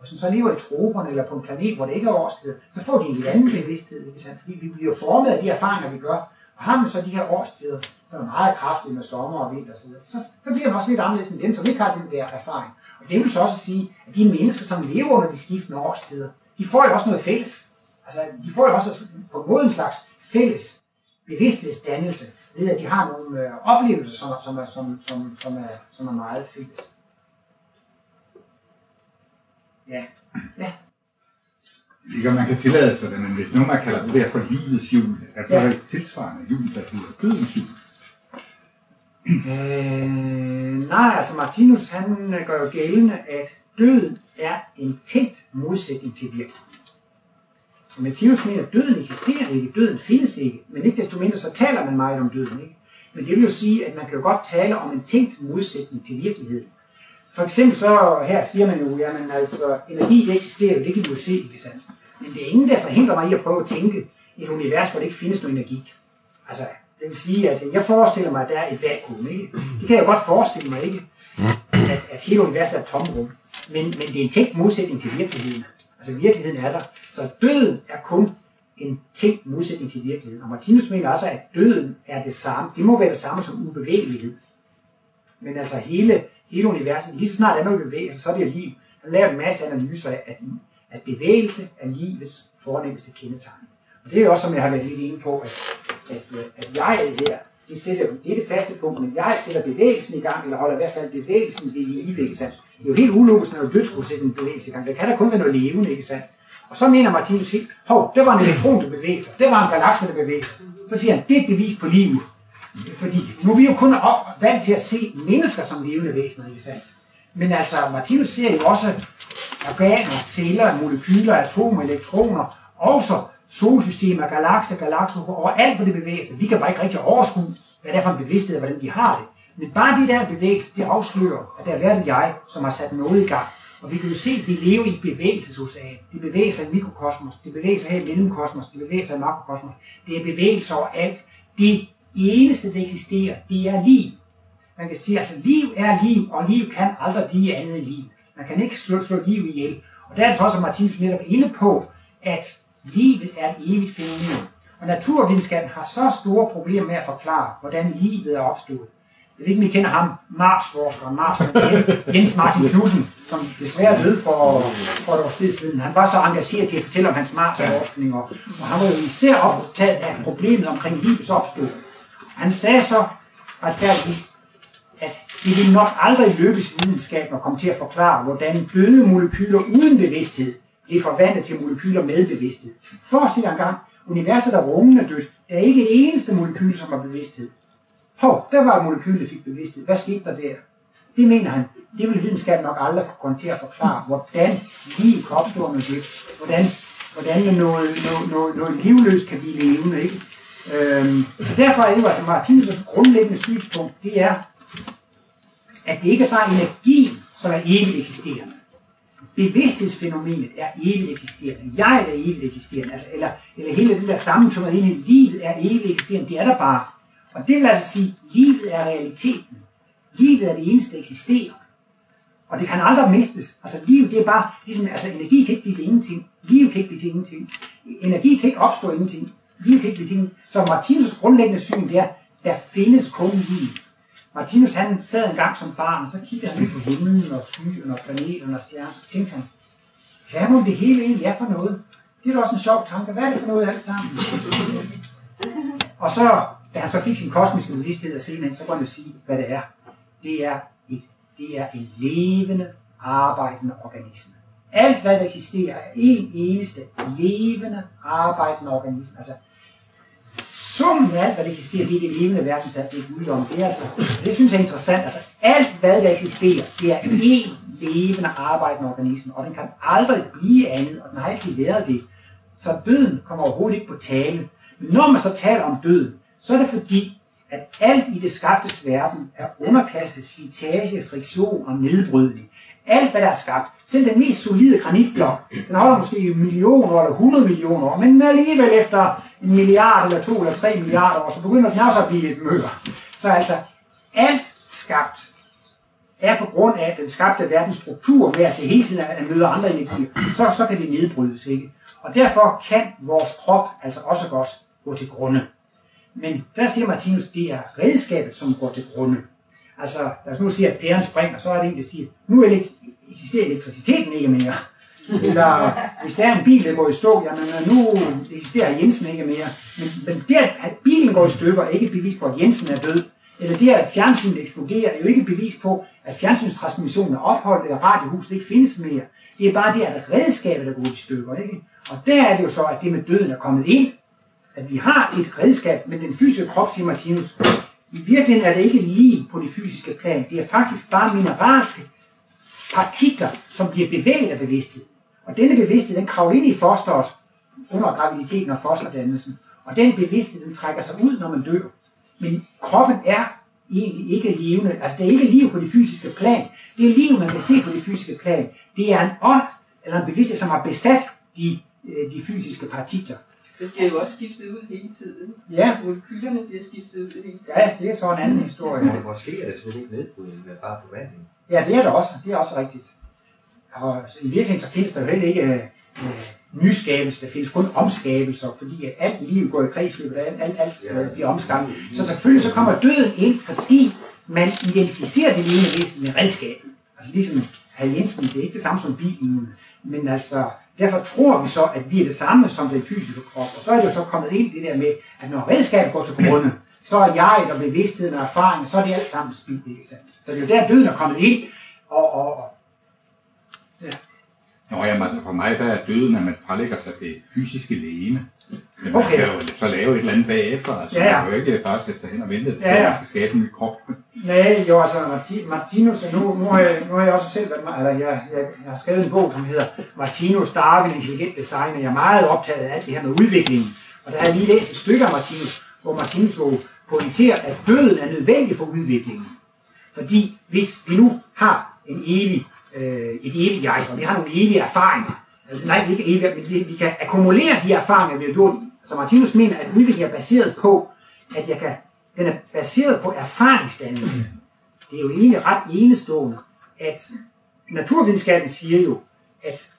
Og som så lever i troberne eller på en planet, hvor det ikke er årstider, så får de en anden bevidsthed, ikke sandt? fordi vi bliver formet af de erfaringer, vi gør. Og har man så de her årstider, som er meget kraftige med sommer og vinter osv., så, så bliver man også lidt anderledes end dem, som ikke har den der erfaring. Og det vil så også sige, at de mennesker, som lever under de skiftende årstider, de får jo også noget fælles. Altså, de får jo også på en måde en slags fælles bevidsthedsdannelse, ved at de har nogle øh, oplevelser, som, som, er, som, som, som, er, som er meget fælles. Ja. Ja. Ikke om man kan tillade sig det, men hvis nogen man kalder det der for livets jul, er det Ja. et tilsvarende jul, der hedder dødens jul. Øh, nej, altså Martinus han øh, gør jo gældende, at døden er en tænkt modsætning til virkeligheden. Og Matthias mener, at døden eksisterer ikke, døden findes ikke, men ikke desto mindre så taler man meget om døden. Ikke? Men det vil jo sige, at man kan jo godt tale om en tænkt modsætning til virkeligheden. For eksempel så her siger man jo, jamen altså, energi det eksisterer jo, det kan vi jo se, ikke sandt? Men det er ingen, der forhindrer mig i at prøve at tænke et univers, hvor det ikke findes nogen energi. Altså, det vil sige, at jeg forestiller mig, at der er et vakuum, ikke? Det kan jeg godt forestille mig, ikke? At, at hele universet er et tomrum. Men, men det er en tænkt modsætning til virkeligheden. Altså, virkeligheden er der. Så døden er kun en tænkt modsætning til virkeligheden. Og Martinus mener også, at døden er det samme. Det må være det samme som ubevægelighed. Men altså hele, hele universet, lige så snart er noget bevægelse, så er det liv. Han laver en masse analyser af, at, at bevægelse er livets fornemmeste kendetegn. Og det er også, som jeg har været lidt inde på, at, at, øh, at jeg her, det, sætter, det er det faste punkt, men jeg sætter bevægelsen i gang, eller holder i hvert fald bevægelsen ved live, ikke sandt? Det er jo helt ulogisk, når du skulle sætte en bevægelse i gang. Der kan der kun være noget levende, ikke sandt? Og så mener Martinus helt, hov, det var en elektron, der bevæger sig. Det var en galakse, der bevæger sig. Så siger han, det er et bevis på liv. Fordi nu er vi jo kun op, vant til at se mennesker som levende væsener, ikke sandt? Men altså, Martinus ser jo også organer, celler, molekyler, atomer, elektroner, også solsystemer, galakser, galakser, og alt for det bevæger sig. Vi kan bare ikke rigtig overskue, hvad det er for en bevidsthed, og hvordan de har det. Men bare de der bevægelser, det afslører, at der er været et jeg, som har sat noget i gang. Og vi kan jo se, at vi lever i et bevægelsesocean. Det bevæger sig i mikrokosmos, det bevæger sig her i mellemkosmos, det bevæger sig i makrokosmos. Det er bevægelser overalt. Det eneste, der eksisterer, det er liv. Man kan sige, at altså, liv er liv, og liv kan aldrig blive andet end liv. Man kan ikke slå, slå liv ihjel. Og der er det også, at Martinus netop inde på, at livet er et evigt fænomen. Og naturvidenskaben har så store problemer med at forklare, hvordan livet er opstået. Jeg ved ikke, om I kender ham, Mars-forskeren, Mars, Jens Martin Knudsen, som desværre døde for, for et års tid siden. Han var så engageret til at fortælle om hans Mars-forskning, og, og han var jo især optaget af problemet omkring livets opstod. Han sagde så retfærdigvis, at det vil nok aldrig lykkes videnskaben at komme til at forklare, hvordan døde molekyler uden bevidsthed blev forvandlet til molekyler med bevidsthed. Forestil dig engang, universet er rungende dødt. Der er ikke et eneste molekyl, som har bevidsthed. Hov, der var et molekyl, der fik bevidsthed. Hvad skete der der? Det mener han, det vil videnskaben nok aldrig kunne komme til at forklare, hvordan liv kan opstå noget det. Hvordan, hvordan noget, noget, noget, noget livløst kan blive levende. Ikke? Øhm, så derfor er det jo altså Martinus' grundlæggende synspunkt, det er, at det ikke er bare energi, som er evigt eksisterende. Bevidsthedsfænomenet er evigt eksisterende. Jeg er evigt eksisterende. Altså, eller, eller hele den der sammentummet ind i livet er evigt eksisterende. Det er der bare. Og det vil altså sige, at livet er realiteten. Livet er det eneste, der eksisterer. Og det kan aldrig mistes. Altså liv, det er bare, ligesom, altså energi kan ikke blive til ingenting. Liv kan ikke blive til ingenting. Energi kan ikke opstå ingenting. Liv kan ikke blive til ingenting. Så Martinus' grundlæggende syn, det er, der findes kun liv. Martinus han sad en gang som barn, og så kiggede han ud på himlen og skyerne og planeterne og stjerner, så tænkte han, hvad må det hele egentlig er for noget? Det er da også en sjov tanke. Hvad er det for noget alt sammen? Og så, da han så fik sin kosmiske bevidsthed og senere, så kunne han jo sige, hvad det er. Det er, et, det er en levende, arbejdende organisme. Alt, hvad der eksisterer, er en eneste levende, arbejdende organisme. Altså, summen af alt, hvad der eksisterer, det er det levende verdenssat, det er guddom. Det, er altså, det synes jeg er interessant. Altså, alt, hvad der eksisterer, det er én levende, arbejdende organisme, og den kan aldrig blive andet, og den har altid været det. Så døden kommer overhovedet ikke på tale. Men når man så taler om døden, så er det fordi, at alt i det skabtes verden er underkastet slitage, friktion og nedbrydning. Alt, hvad der er skabt, selv den mest solide granitblok, den holder måske millioner eller 100 millioner år, men alligevel efter en milliard eller to eller tre milliarder år, så begynder den også at blive lidt mør. Så altså, alt skabt er på grund af den skabte verdens struktur med, at det hele tiden er andre energier, så, så kan det nedbrydes, ikke? Og derfor kan vores krop altså også godt gå til grunde. Men der siger Martinus, det er redskabet, som går til grunde. Altså, lad os nu sige, at pæren springer, så er det en, der siger, nu eksisterer elektriciteten ikke mere. Eller hvis der er en bil, der går i stå, jamen øh, nu eksisterer Jensen ikke mere. Men, men det, at bilen går i stykker, er ikke et bevis på, at Jensen er død. Eller det, at fjernsynet eksploderer, er jo ikke et bevis på, at fjernsynstransmissionen er opholdt, eller radiohuset ikke findes mere. Det er bare det, at redskabet er gået i stykker. Ikke? Og der er det jo så, at det med døden er kommet ind. At vi har et redskab, men den fysiske krop, siger Martinus, i virkeligheden er det ikke lige på det fysiske plan. Det er faktisk bare mineralske partikler, som bliver bevæget af bevidsthed. Og denne bevidsthed, den kravler ind i fosteret under graviditeten og fosterdannelsen. Og den bevidsthed, den trækker sig ud, når man dør. Men kroppen er egentlig ikke levende. Altså, det er ikke liv på det fysiske plan. Det er liv, man kan se på det fysiske plan. Det er en ånd, eller en bevidsthed, som har besat de, øh, de fysiske partikler. Det bliver jo også skiftet ud hele tiden. Ja. Altså, molekylerne bliver skiftet ud hele tiden. Ja, det er så en anden historie. Men måske er det slet ikke nedbrydning, men bare forvandling. Ja, det er det også. Det er også rigtigt. Og i virkeligheden så findes der jo heller ikke øh, øh, nyskabelse, der findes kun omskabelser, fordi at alt liv går i kredsløbet, og alt, alt, alt øh, bliver omskabt. Så selvfølgelig så kommer døden ind, fordi man identificerer det levende væsen med redskabet. Altså ligesom herr Jensen, det er ikke det samme som bilen, men altså, derfor tror vi så, at vi er det samme som den fysiske krop. Og så er det jo så kommet ind det der med, at når redskabet går til grunde, så er jeg og bevidstheden og erfaringen, så er det alt sammen spildt, ikke sandt? Så det er jo der, døden er kommet ind, og, og, og Nå, jamen, altså for mig der er døden, at man frelægger sig det fysiske lægeme. Men man Okay. skal jo så lave et eller andet bagefter. Altså, Ja, ja. Man kan jo ikke bare sætte sig hen og vente, Ja, ja. man skal skabe en ny krop. [LAUGHS] Nej, jo altså Marti- Martinus, nu, nu, har jeg, nu har jeg også selv været, eller jeg, jeg, jeg har skrevet en bog, som hedder Martinus Darwin, Intelligent Design, og jeg er meget optaget af alt det her med udviklingen. Og der har jeg lige læst et stykke af Martinus, hvor Martinus jo pointerer, at døden er nødvendig for udviklingen. Fordi hvis vi nu har en evig, øh, et evigt jeg, og vi har nogle evige erfaringer, altså, nej, ikke evige, men vi, vi kan akkumulere de erfaringer, vi har gjort. Så Martinus mener, at udviklingen er baseret på, at jeg kan, den er baseret på erfaringsdannelse. Det er jo egentlig ret enestående, at naturvidenskaben siger jo, at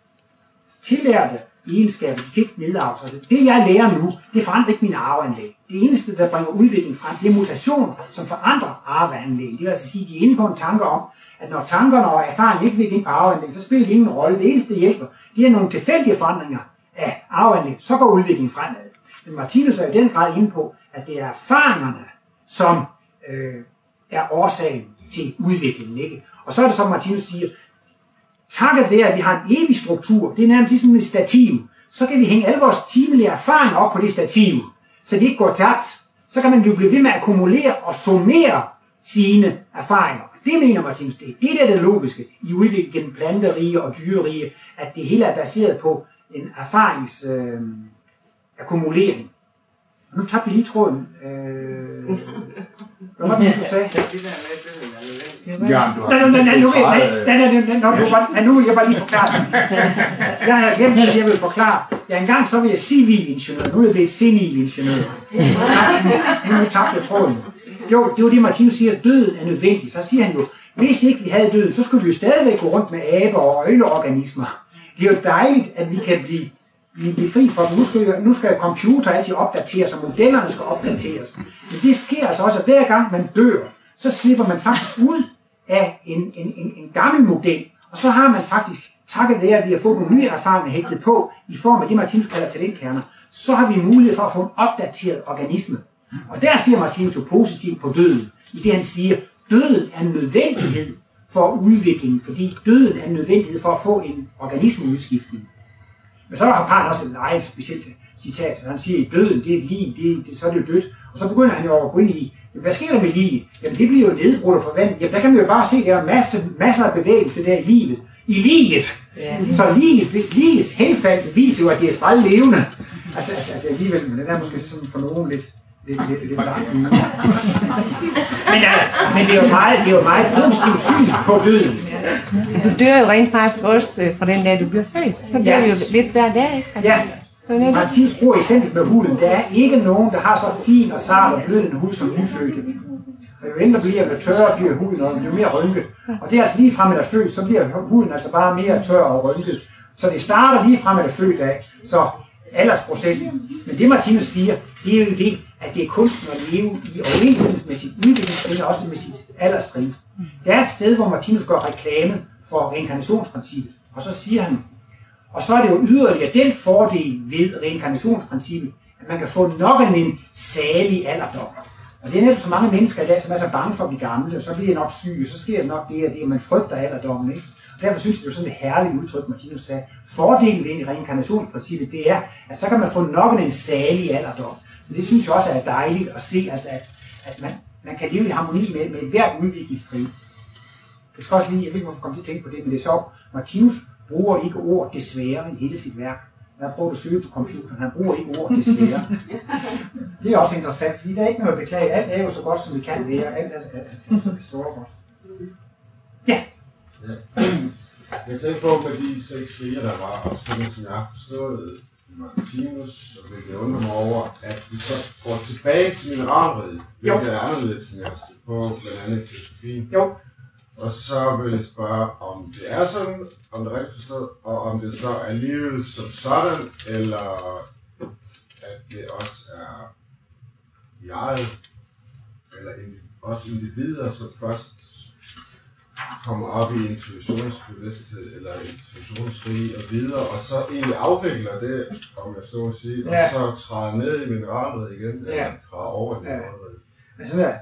tillærte egenskaber, de kan ikke nedarves. Altså det, jeg lærer nu, det forandrer ikke mine arveanlæg. Det eneste, der bringer udvikling frem, det er mutation, som forandrer arveanlæg. Det vil altså sige, at de er inde på en tanke om, at når tankerne og erfaringen ikke vil ind på arveanlæg, så spiller det ingen rolle. Det eneste, der hjælper, det er nogle tilfældige forandringer af arveanlæg. Så går udviklingen fremad. Men Martinus er i den grad inde på, at det er erfaringerne, som øh, er årsagen til udviklingen. Ikke? Og så er det som Martinus siger, takket være, at vi har en evig struktur, det er nærmest ligesom et stativ, så kan vi hænge alle vores timelige erfaringer op på det stativ, så de ikke går tabt. Så kan man jo blive ved med at akkumulere og summere sine erfaringer. Det mener Martinus, det er det, der er det logiske i udviklingen gennem planterige og dyrerige, at det hele er baseret på en erfarings øh, nu tabte vi lige tråden. Øh, hvad var det, du sagde? Ja, du har Nej, nu vil jeg bare lige forklare det. Jeg har glemt, at jeg vil forklare. Ja, engang så var jeg civilingeniør, nu er jeg blevet senilingeniør. [LAUGHS] Nu, nu tabte jeg tråden. Jo, det var det, Martinus siger, at døden er nødvendig. Så siger han jo, hvis ikke vi havde døden, så skulle vi jo stadigvæk gå rundt med aber og øjleorganismer. Det er jo dejligt, at vi kan blive, blive, blive fri for dem. Nu skal, nu skal computer altid opdateres, og modellerne skal opdateres. Men det sker altså også, at hver gang man dør, så slipper man faktisk ud af en, en, en, en gammel model, og så har man faktisk, takket være, at vi har fået nogle nye erfaringer hægtet på, i form af det, Martinus kalder talentkerner, så har vi mulighed for at få en opdateret organisme. Og der siger Martinus jo positivt på døden, i det han siger, døden er en nødvendighed for udviklingen, fordi døden er en nødvendighed for at få en organismeudskiftning. Men så har Parn også et eget specielt citat, han siger, at døden det er et liv, det, det, så er det jo dødt. Og så begynder han jo at gå ind i, hvad sker der med livet? Jamen det bliver jo nedbrudt og forvandlet. Jamen der kan man jo bare se, at der er masser, masser af bevægelse der i livet. I livet. Så livet, livets henfald viser jo, at det er meget levende. Altså, altså, altså alligevel, men det er måske sådan for nogen lidt, lidt, lidt langt ude. Men, uh, men det er jo meget, det er jo meget positivt syn på døden. Du dør jo rent faktisk også øh, fra den dag, du bliver født. Så dør Ja. ja. jo lidt hver dag, ikke? Altså, Ja. Så netop. Martins bruger eksempel med huden. Der er ikke nogen, der har så fin og sart og blød en hud som nyfødte. Og jo ældre bliver det, tørre bliver huden, og jo mere rynket. Og det er altså lige frem, at der er født, så bliver huden altså bare mere tør og rynket. Så det starter lige frem, at der er født af. Så aldersprocessen. Men det Martinus siger, det er jo det, at det er kunsten at leve i overensstemmelse med sit udviklingstrin og også med sit alderstrin. Der er et sted, hvor Martinus gør reklame for reinkarnationsprincippet. Og så siger han, og så er det jo yderligere den fordel ved reinkarnationsprincippet, at man kan få nok af en salig alderdom. Og det er netop så mange mennesker i dag, som er så bange for at blive gamle, og så bliver de nok syge, og så sker det nok det, og det, og man frygter alderdommen. Ikke? Og derfor synes jeg, det er sådan et herligt udtryk, Martinus sagde. Fordelen ved reinkarnationsprincippet, det er, at så kan man få nok af en salig alderdom. Så det synes jeg også er dejligt at se, altså at, at man, man kan leve i harmoni med, med hvert udviklingstrin. Jeg skal også lige, jeg ved ikke, hvorfor jeg kom til at tænke på det, men det er så, Martinus bruger ikke ord desværre i hele sit værk. Jeg har prøvet at søge på computeren, han bruger ikke ord desværre. [LAUGHS] Det er også interessant, fordi der er ikke noget at beklage. Alt er jo så godt, som det kan være. Alt er, er, er, er så godt. Ja. Jeg tænkte på med de seks riger, der var, og sådan som jeg har forstået Martinus, så vil jeg undre mig over, at vi så går tilbage til mineralriget, hvilket er anderledes, end jeg har på, blandt andet filosofien. Jo. Og så vil jeg spørge, om det er sådan, om det er rigtigt forstået, og om det så er livet som sådan, eller at det også er jeg, eller også individer, som først kommer op i intuitionsbevidsthed eller intuitionsfri og videre, og så egentlig afvikler det, om jeg så at sige, og Ja. så træder ned i mineralret igen, eller Ja. træder over i mineralret. Altså, det er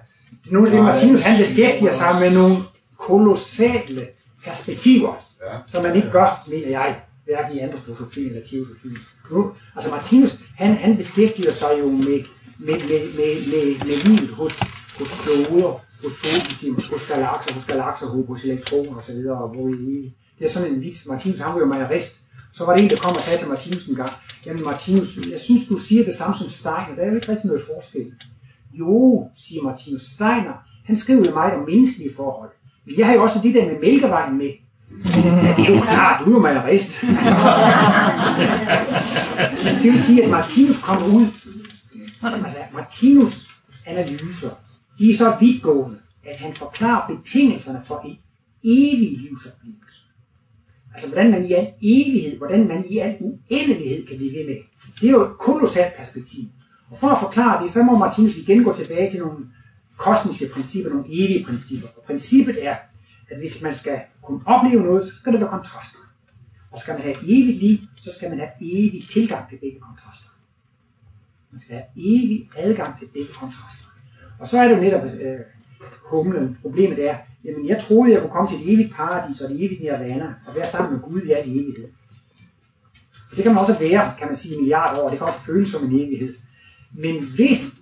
nu er det, Martinus han beskæftiger sig med nogle kolossale perspektiver, Ja. som man ikke gør, mener jeg, hverken i antroposofi eller teosofi. Nu, altså Martinus, han, han beskæftiger sig jo med, med, med, med, med, med livet hos, hos kloder, hos solsystemet, hos galakser, hos galakser, hos elektroner osv., og hvor i det er sådan en vis, Martinus han var jo majorist, så var det en, der kom og sagde til Martinus en gang, jamen Martinus, jeg synes, du siger det samme som Steiner, der er jo ikke rigtig noget forskel. Jo, siger Martinus Steiner, han skriver jo meget om menneskelige forhold. Men jeg har jo også det der med mælkevejen med. Ja, det er jo klart, du er jo majorist. [LAUGHS] det vil sige, at Martinus kommer ud. Altså, Martinus analyser, de er så vidtgående, at han forklarer betingelserne for en evig livsoplevelse. Altså, hvordan man i al evighed, hvordan man i al uendelighed kan blive ved med. Det er jo et kolossalt perspektiv. Og for at forklare det, så må Martinus igen gå tilbage til nogle kosmiske principper, nogle evige principper. Og princippet er, at hvis man skal kunne opleve noget, så skal der være kontraster. Og skal man have evigt liv, så skal man have evig tilgang til begge kontraster. Man skal have evig adgang til begge kontraster. Og så er det jo netop øh, humlen. Problemet er, jamen jeg troede, jeg kunne komme til et evigt paradis og et evigt nirvana og være sammen med Gud i al evighed. Det kan man også være, kan man sige, en milliard år. Det kan også føles som en evighed. Men hvis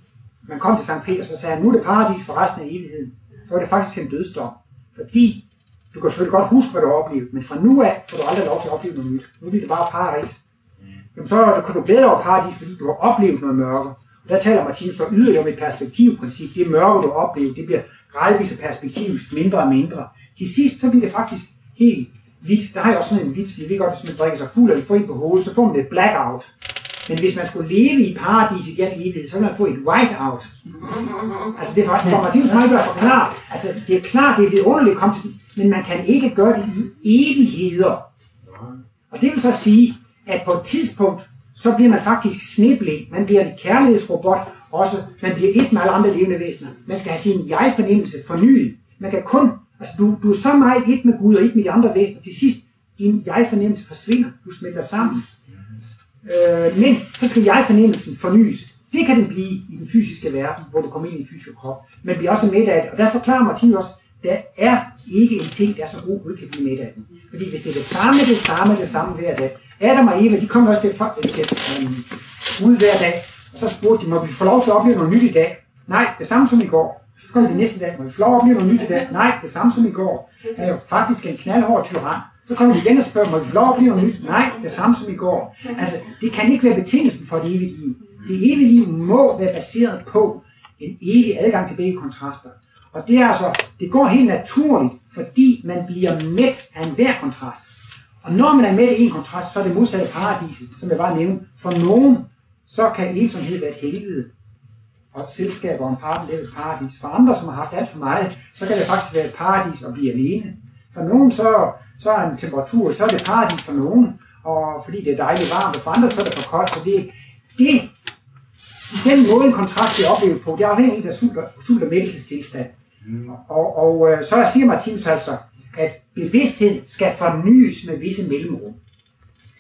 man kom til Sankt Peter, så sagde han, nu er det paradis for resten af evigheden, så var det faktisk en dødsdom. Fordi du kan selvfølgelig godt huske, hvad du har oplevet, men fra nu af får du aldrig lov til at opleve noget nyt. Nu bliver det bare paradis. Jamen så kan du glæde dig over paradis, fordi du har oplevet noget mørke. Der taler Martinus så yderligere om et perspektivprincip. Det mørke, du oplever, det bliver gradvist og perspektivt mindre og mindre. Til sidst, så bliver det faktisk helt hvidt. Der har jeg også sådan en vits, jeg ved godt, hvis man drikker sig fuld, og I får en på hovedet, så får man et blackout. Men hvis man skulle leve i paradis i al evighed, så ville man få et whiteout. Altså det er for, for Martinus meget at forklare. Altså det er klart, det er vidunderligt at komme til, men man kan ikke gøre det i evigheder. Og det vil så sige, at på et tidspunkt, så bliver man faktisk sneblind. Man bliver en kærlighedsrobot, også man bliver et med alle andre levende væsener. Man skal have sin jeg-fornemmelse fornyet. Man kan kun, altså du, du er så meget et med Gud og et med de andre væsener. Til sidst, din jeg-fornemmelse forsvinder. Du smelter sammen. Øh, men så skal jeg-fornemmelsen fornyes. Det kan den blive i den fysiske verden, hvor du kommer ind i en fysisk krop. Men bliver også med af det. Og der forklarer Martin også, der er ikke en ting, der er så god, at kan blive midt af den. Fordi hvis det er det samme, det samme, det samme hver dag. Adam og Eva, de kom også til, til um, ud hver dag. Og så spurgte de, må vi få lov til at opleve noget nyt i dag? Nej, det samme som i går. Så kom de næste dag, må vi få lov at opleve noget nyt i dag? Nej, det samme som i går. Han er jo faktisk en knaldhård tyran. Så kommer de igen og spørger, må vi få lov at opleve noget nyt? Nej, det samme som i går. Altså, det kan ikke være betingelsen for det evige liv. Det evige liv må være baseret på en evig adgang til begge kontraster. Og det er altså, det går helt naturligt, fordi man bliver mæt af enhver kontrast. Og når man er mæt i en kontrast, så er det modsatte paradiset, som jeg bare nævnte. For nogen, så kan ensomhed være et helvede, og et selskab og en partner er et paradis. For andre, som har haft alt for meget, så kan det faktisk være et paradis at blive alene. For nogen, så, så er en temperatur, så er det paradis for nogen, og fordi det er dejligt varmt, og for andre, så er det for koldt. Så det, det den måde, en kontrast bliver oplevet på, det afhænger af af sult og, sult og mættelsestilstand. Mm. Og, og øh, så siger Martinus altså, at bevidsthed skal fornyes med visse mellemrum.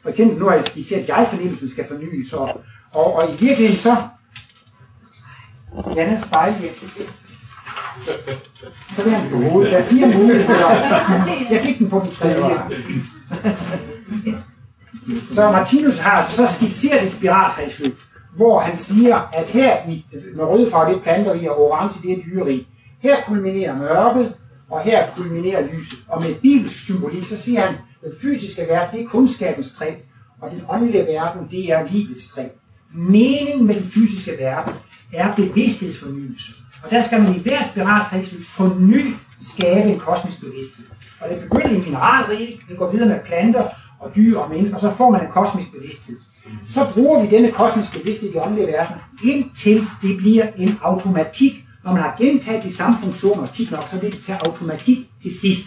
For eksempel nu har jeg skitseret, at jeg-fornemmelsen skal fornyes, og, og, og i virkeligheden så... Janne spejl hjem. Så vil han på hovedet. Der er fire muligheder. Jeg fik den på den tredje. Så Martinus har så skitseret et spiralkredsløb, hvor han siger, at her i, med røde farve, det er planter i, og orange, det er dyreri, her kulminerer mørket, og her kulminerer lyset. Og med bibelsk symbolik, så siger han, den fysiske verden, det er kundskabens træ, og den åndelige verden, det er livets træ. Meningen med den fysiske verden er bevidsthedsfornyelse. Og der skal man i hver spiralkredsløb på ny skabe en kosmisk bevidsthed. Og det begynder i mineralrige, det går videre med planter og dyr og mennesker, og så får man en kosmisk bevidsthed. Så bruger vi denne kosmiske bevidsthed i den åndelige verden, indtil det bliver en automatik. Når man har gentaget de samme funktioner tit nok, så bliver det til automatik til sidst.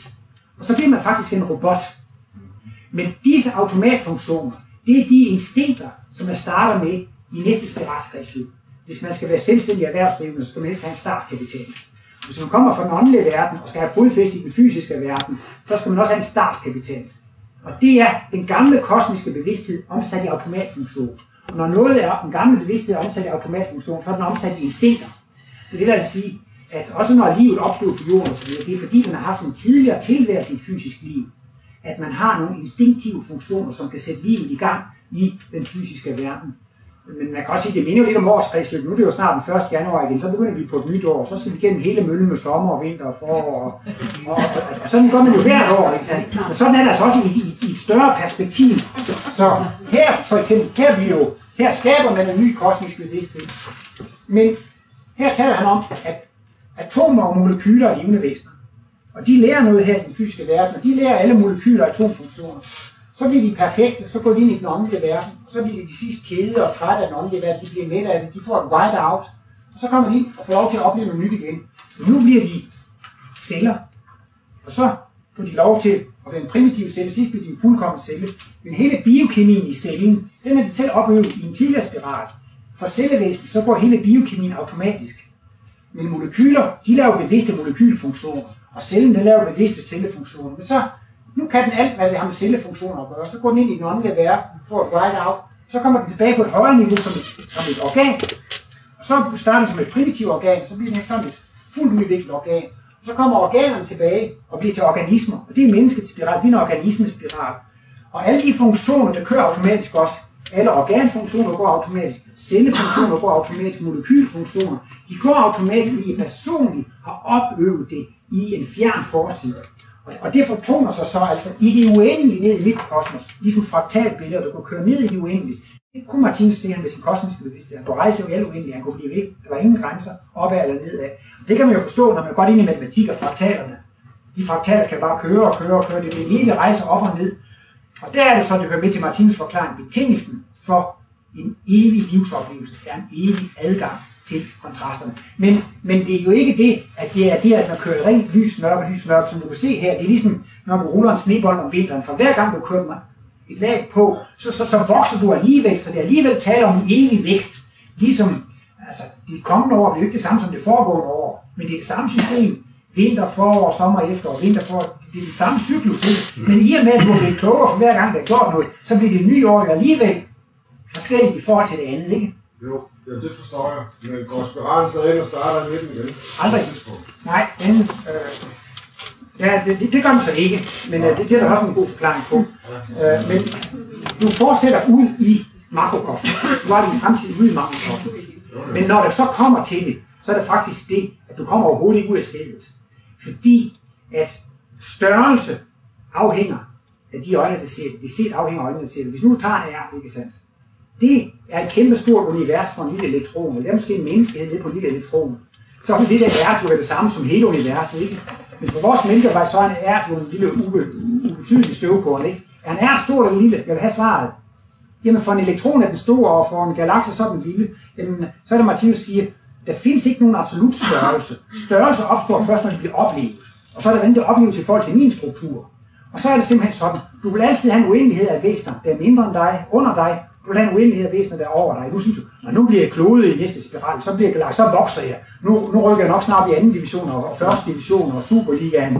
Og så bliver man faktisk en robot. Men disse automatfunktioner, det er de instinkter, som man starter med i næste spiratkredsløb. Hvis man skal være selvstændig erhvervsdrivende, så skal man helst have en startkapital. Hvis man kommer fra den åndelige verden og skal have fodfæste i den fysiske verden, så skal man også have en startkapital. Og det er den gamle kosmiske bevidsthed omsat i automatfunktion. Og når noget er en gammel bevidsthed omsat i automatfunktion, så er den omsat i instinkter. Så det vil altså sige, at også når livet opstod på jorden, så det er fordi, man har haft en tidligere tilværelse i et fysisk liv, at man har nogle instinktive funktioner, som kan sætte livet i gang i den fysiske verden. Men man kan også sige, det minder jo lidt om årskredsløb. Nu er det jo snart den 1. januar igen, så begynder vi på et nyt år. Så skal vi gennem hele møllen med sommer og vinter og forår. Og, og, og, og sådan gør man jo hvert år, ikke sandt? Men sådan er det altså også i, i, i et større perspektiv. Så her for eksempel, her, vi jo, her skaber man en ny kosmisk bevidsthed. Men her taler han om, at atomer og molekyler er levende væsener. Og de lærer noget her i den fysiske verden, og de lærer alle molekyler og atomfunktioner. Så bliver de perfekte, så går de ind i den åndelige verden, og så bliver de de sidste kede og trætte af den åndelige verden, de bliver midt af det, de får et white out, og så kommer de ind og får lov til at opleve noget nyt igen. Men nu bliver de celler, og så får de lov til at være en primitiv celle, sidst bliver de en fuldkommen celle. Men hele biokemien i cellen, den er de selv opøvet i en tidligere spiral. For cellevæsen, så går hele biokemien automatisk. Men molekyler, de laver bevidste molekylfunktioner, og cellen, den laver bevidste cellefunktioner. Men så nu kan den alt, hvad det har med cellefunktioner at gøre. Så går den ind i den åndelige verden, får et right out, så kommer den tilbage på et højere niveau som et, som et organ. Og så starter den som et primitivt organ, så bliver den efter et fuldt udviklet organ. Og så kommer organerne tilbage og bliver til organismer. Og det er menneskets spiral, vi er en organismespiral. Og alle de funktioner, der kører automatisk også, alle organfunktioner går automatisk, cellefunktioner går automatisk, molekylfunktioner, de går automatisk, fordi personligt har opøvet det i en fjern fortid. Og det fortoner sig så altså i det uendelige ned i mikrokosmos, ligesom fraktalbilleder, der kunne køre ned i det uendelige. Det kunne Martinus se med sin kosmiske bevidsthed. Han kunne rejse jo i alt uendeligt, han kunne blive ved. Der var ingen grænser, opad eller nedad. Og det kan man jo forstå, når man går ind i matematik og fraktalerne. De fraktaler kan bare køre og køre og køre. Det vil evige rejse op og ned. Og der er det så, det hører med til Martins forklaring. Betingelsen for en evig livsoplevelse er en evig adgang til kontrasterne. Men, men det er jo ikke det, at det er det, at man kører rent lys, mørke, lys, mørke, som du kan se her. Det er ligesom, når du ruller en snebold om vinteren. For hver gang du kører et lag på, så, så, så vokser du alligevel, så det er alligevel tale om en evig vækst. Ligesom, altså, det kommende år bliver jo ikke det samme som det foregående år, men det er det samme system. Vinter, forår, sommer, efterår, vinter, forår, det er det samme cyklus. Men i og med, at du bliver klogere for hver gang, der er gjort noget, så bliver det nye år alligevel forskelligt i forhold til det andet, ikke? Jo, ja, det forstår jeg. Men går spiralen så ind og starter i midten igen? Aldrig. Nej, den, øh, ja, det, det, det gør den så ikke, men øh, det, det er der også en god forklaring på. Øh, men du fortsætter ud i makrokosmos. Du har din fremtid ude i makrokosmos. Men når det så kommer til det, så er det faktisk det, at du kommer overhovedet ikke ud af stedet. Fordi at størrelse afhænger af de øjne, der ser det. Det set afhænger af øjnene, der ser det. Hvis nu tager en ært, ikke sandt? Det er et kæmpe stort univers for en lille elektron. Det er måske en menneskehed lidt på en lille elektron. Så er det der ært jo er det samme som hele universet, ikke? Men for vores mælkevej, så er en ært jo en lille ube, ubetydelig støvkorn, ikke? Er en ært stor eller lille? Jeg vil have svaret. Jamen for en elektron er den stor, og for en galakse så er den lille. Jamen, så er det Martinus siger, der findes ikke nogen absolut størrelse. Størrelse opstår først, når det bliver oplevet. Og så er det, hvordan det opleves i forhold til min struktur. Og så er det simpelthen sådan, du vil altid have en uendelighed af væsener, der er mindre end dig, under dig, du vil have en uendelighed af væsener, der er over dig. Nu synes du, at nu bliver jeg klodet i næste spiral, så bliver jeg galakse, så vokser jeg. Nu, nu rykker jeg nok snart i anden division og, og første division og Superligaen.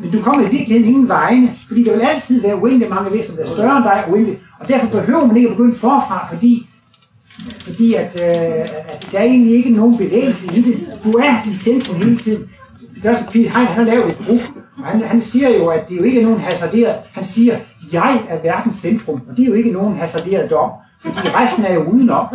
Men du kommer i virkeligheden ingen vegne, fordi der vil altid være uendelig mange væsener, der er større end dig, uendelig. Og derfor behøver man ikke at begynde forfra, fordi, fordi at, øh, at der er egentlig ikke nogen bevægelse i det. Du er i centrum hele tiden. Det gør så Pete Hein, han har lavet et brug, og han, han siger jo, at det jo ikke nogen hasarderet. Han siger, jeg er verdens centrum, og det er jo ikke nogen hasarderet dom. Fordi resten er jo udenom.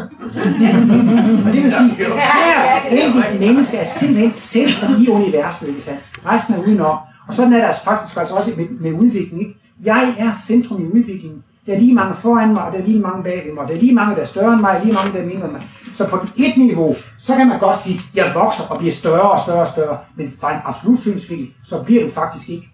Og det vil sige, hver enkelt menneske er simpelthen centrum i universet, ikke sandt? Resten er udenom. Og sådan er det altså faktisk altså også med, med udvikling. Ikke? Jeg er centrum i udviklingen. Der er lige mange foran mig, og der er lige mange bag mig. og Der er lige mange, der er større end mig, og lige mange, der er mindre end mig. Så på et niveau, så kan man godt sige, at jeg vokser og bliver større og større og større. Men fra en absolut synsvinkel, så bliver du faktisk ikke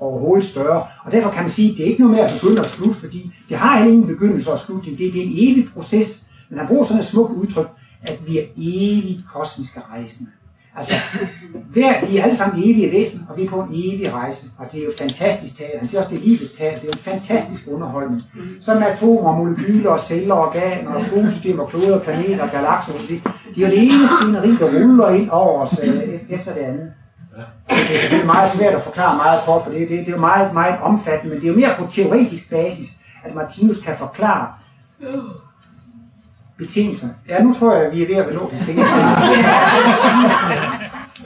overhovedet større. Og derfor kan man sige, at det er ikke noget med at begynde og slutte, fordi det har heller ingen begyndelse og slutning. Det, det er en evig proces. Men han bruger sådan et smukt udtryk, at vi er evigt kosmiske rejsende. Altså, hver, vi er alle sammen evige væsen, og vi er på en evig rejse. Og det er jo fantastisk teater. Han siger også, det er livets teater. Det er jo en fantastisk underholdning. Som med atomer, molekyler, og celler, organer, solsystemer, kloder, planeter, galakser. Det, det er jo det ene sceneri, der ruller ind over os øh, efter det andet. Det er selvfølgelig meget svært at forklare meget kort, for det, det, det er jo meget, meget omfattende, men det er jo mere på teoretisk basis, at Martinus kan forklare betingelser. Ja, nu tror jeg, at vi er ved at nå det seneste. [LAUGHS]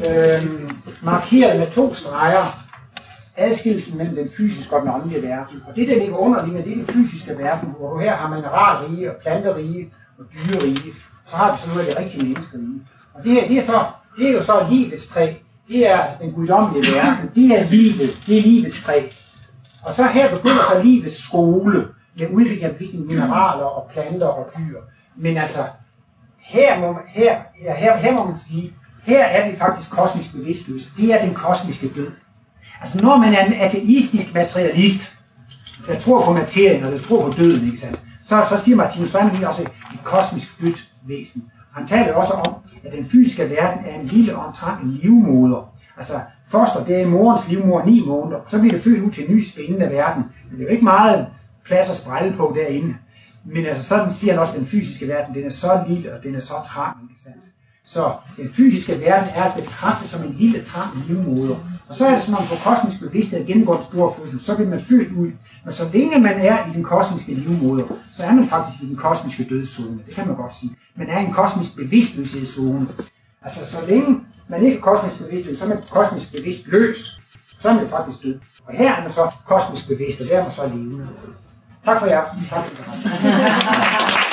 øhm, markeret med to streger adskillelsen mellem den fysiske og den åndelige verden. Og det, der ligger under det er den fysiske verden, hvor du her har mineralrige og planterige og dyrerige. Så har vi så noget af det rigtige menneskerige. Og det her, det er, så, det er jo så livets træ. Det er altså den guddommelige verden. Det er livet. Det er livets træ. Og så her begynder så livets skole med udvikling af mineraler og planter og dyr. Men altså, her må, man, her, ja, her, her må man sige, her er vi faktisk kosmisk bevidstløse. Det er den kosmiske død. Altså når man er en ateistisk materialist, der tror på materien og der tror på døden, ikke sandt? Så, så siger Martinus, så er man også et kosmisk dødt væsen. Han taler også om, at den fysiske verden er en lille omtrent en livmoder. Altså foster, det er i morens livmor ni måneder, så bliver det født ud til en ny spændende verden. Men det er jo ikke meget plads at sprælle på derinde. Men altså sådan siger han også, at den fysiske verden, den er så lille, og den er så trang, ikke sandt? Så den fysiske verden er at betragte som en lille trang livmoder. Og så er det, som om på kosmisk bevidsthed gennemgår en stor fødsel, så bliver man født ud. Men så længe man er i den kosmiske livmoder, så er man faktisk i den kosmiske dødszone. Det kan man godt sige. Man er i en kosmisk bevidstløshedszone. Altså så længe man ikke er kosmisk bevidstløs, så er man kosmisk bevidst løs. Så er man faktisk død. Og her er man så kosmisk bevidst, og der er man så levende. Tak for i aften. Tak for i aften. [LAUGHS]